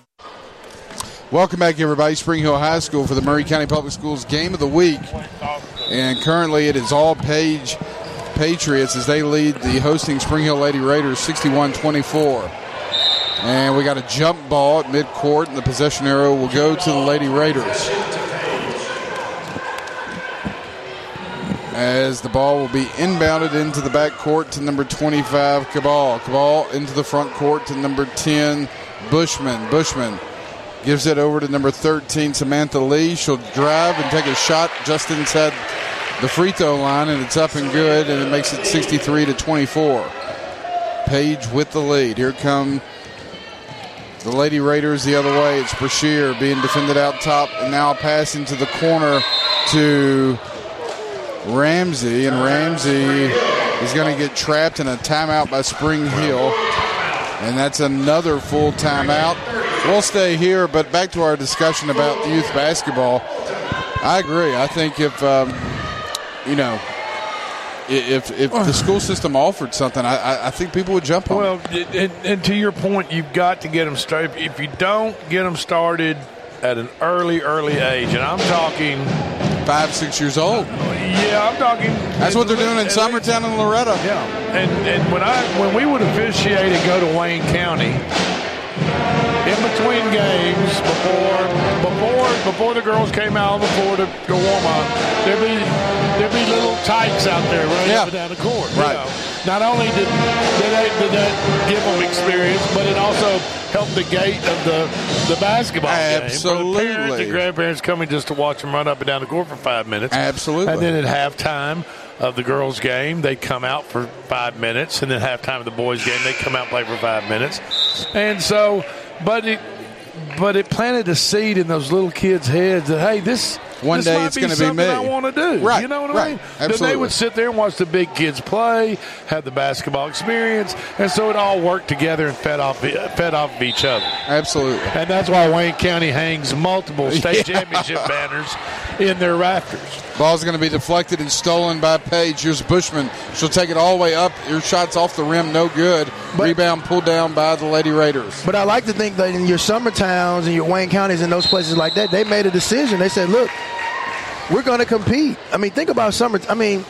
Welcome back, everybody. Spring Hill High School for the Maury County Public Schools Game of the Week. And currently it is all Page Patriots as they lead the hosting Spring Hill Lady Raiders 61 24. And we got a jump ball at midcourt, and the possession arrow will go to the Lady Raiders. As the ball will be inbounded into the back court to number 25, Cabal. Cabal into the front court to number 10, Bushman. Bushman gives it over to number 13, Samantha Lee. She'll drive and take a shot just inside the free throw line, and it's up and good, and it makes it 63 to 24. Page with the lead. Here come the Lady Raiders the other way. It's Brashear being defended out top, and now passing to the corner to Ramsey, and Ramsey is going to get trapped in a timeout by Spring Hill, and that's another full timeout. We'll stay here, but back to our discussion about youth basketball. I agree. I think if um, you know, if if the school system offered something, I, I think people would jump on. Well, and, and to your point, you've got to get them started. If you don't get them started at an early, early age, and I'm talking five, six years old. Yeah, I'm talking. That's what they're doing in Summertown and Loretto. Yeah, and and when I when we would officiate and go to Wayne County, in between games, before before before the girls came out on the floor to, to warm up, there'd be there'd be little tykes out there running Yeah. up and down the court. you Right. know. Not only did, did, that, did that give them experience, but it also helped the gate of the the basketball game. Absolutely. The parents and grandparents coming just to watch them run up and down the court for five minutes. Absolutely. And then at halftime of the girls' game, they come out for five minutes, and then halftime of the boys' game, they come out and play for five minutes. And so, but it, but it planted a seed in those little kids' heads that hey, this one this day might it's going to be something me. I want to do. Right, You know what I right. mean? Then they would sit there and watch the big kids play, have the basketball experience, and so it all worked together and fed off fed off of each other. Absolutely. And that's why Wayne County hangs multiple state Yeah. championship banners in their rafters. Ball's going to be deflected and stolen by Page. Here's Bushman. She'll take it all the way up. Your shot's off the rim, no good. Rebound pulled down by the Lady Raiders. But I like to think that in your summer towns and your Wayne counties and those places like that, they made a decision. They said, "Look, we're going to compete." I mean, think about summer. I mean,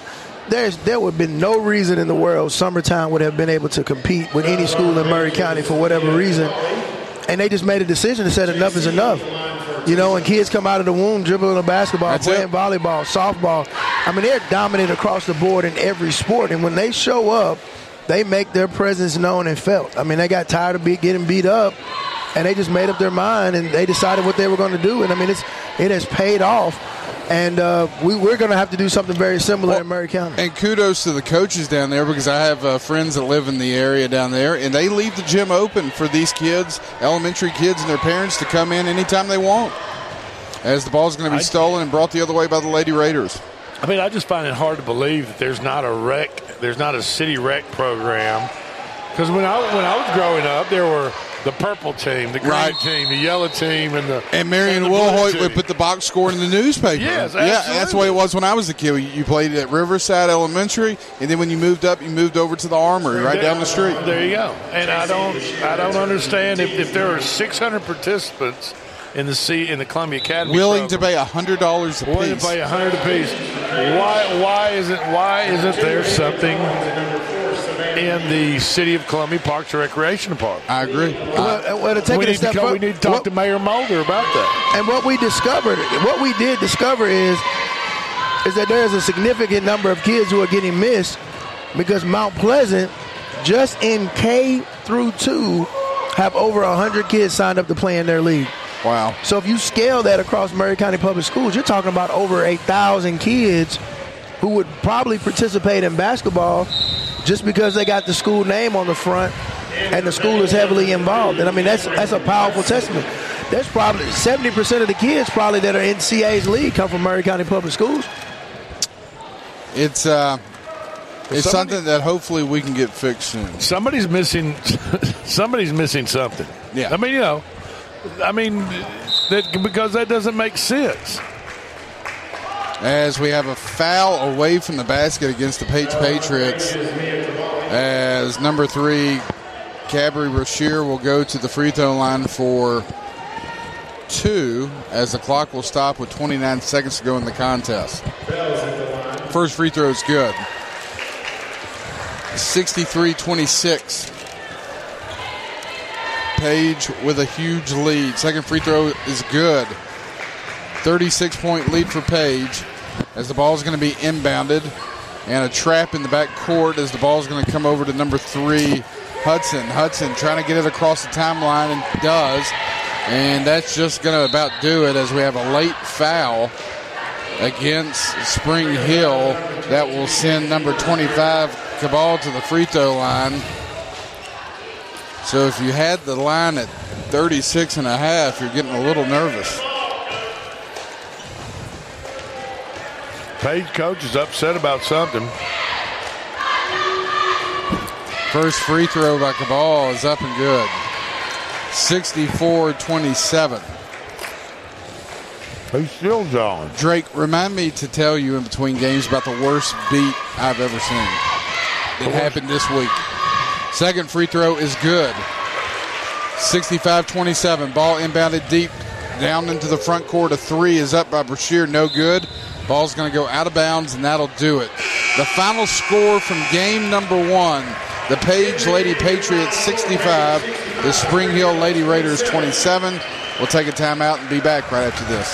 there's there would have been no reason in the world Summertown would have been able to compete with any school in Maury County for whatever reason, and they just made a decision and said, "Enough is enough." You know, and kids come out of the womb dribbling a basketball, That's playing it. volleyball, softball. I mean, they're dominant across the board in every sport, and when they show up, they make their presence known and felt. I mean, they got tired of be, getting beat up, and they just made up their mind and they decided what they were going to do. And I mean, it's it has paid off, and uh, we, we're going to have to do something very similar in Maury County. And kudos to the coaches down there because I have uh, friends that live in the area down there, and they leave the gym open for these kids, elementary kids, and their parents to come in anytime they want. As the ball's going to be stolen and brought the other way by the Lady Raiders. I mean, I just find it hard to believe that there's not a rec, there's not a city rec program. Because when I when I was growing up, there were the purple team, the green Right. team, the yellow team, and the And Marion Wilhoit would put the box score in the newspaper. Yes, yeah, that's the way it was when I was a kid. You played at Riverside Elementary, and then when you moved up, you moved over to the Armory right down the street. There you go. And I don't I don't understand if, if there are 600 participants in the C in the Columbia Academy Willing to program, pay hundred dollars a willing piece. to pay 100 apiece. Why why isn't why isn't there something in the City of Columbia Parks and Recreation Department? I agree. Well, well, to take we, it a need step we need to talk what- to Mayor Molder about that. And what we discovered, what we did discover is, is that there is a significant number of kids who are getting missed because Mount Pleasant, just in K through two, have over hundred kids signed up to play in their league. Wow. So if you scale that across Maury County Public Schools, you're talking about over eight thousand kids who would probably participate in basketball just because they got the school name on the front and the school is heavily involved. And I mean that's that's a powerful testament. There's probably 70% of the kids probably that are in CA's league come from Maury County Public Schools. It's uh, it's Somebody- something that hopefully we can get fixed soon. Somebody's missing. somebody's missing something. Yeah. I mean, you know, I mean, that because that doesn't make sense. As we have a foul away from the basket against the Page Patriots, as number three, Gabby Brashear will go to the free throw line for two, as the clock will stop with 29 seconds to go in the contest. First free throw is good. 63 26. Page with a huge lead. Second free throw is good. 36 point lead for Page as the ball is going to be inbounded and a trap in the back court as the ball is going to come over to number three, Hudson. Hudson trying to get it across the timeline and does. And that's just going to about do it as we have a late foul against Spring Hill that will send number 25 Cabal to the free throw line. So if you had the line at 36 and a half, you're getting a little nervous. Page coach is upset about something. First free throw by Cabal is up and good. 64 27. Who's still drawing? Drake, remind me to tell you in between games about the worst beat I've ever seen. It happened this week. Second free throw is good. 65 27. Ball inbounded deep down into the front court. A three is up by Brashear. No good. Ball's going to go out of bounds, and that'll do it. The final score from game number one the Page Lady Patriots 65, the Spring Hill Lady Raiders 27. We'll take a timeout and be back right after this.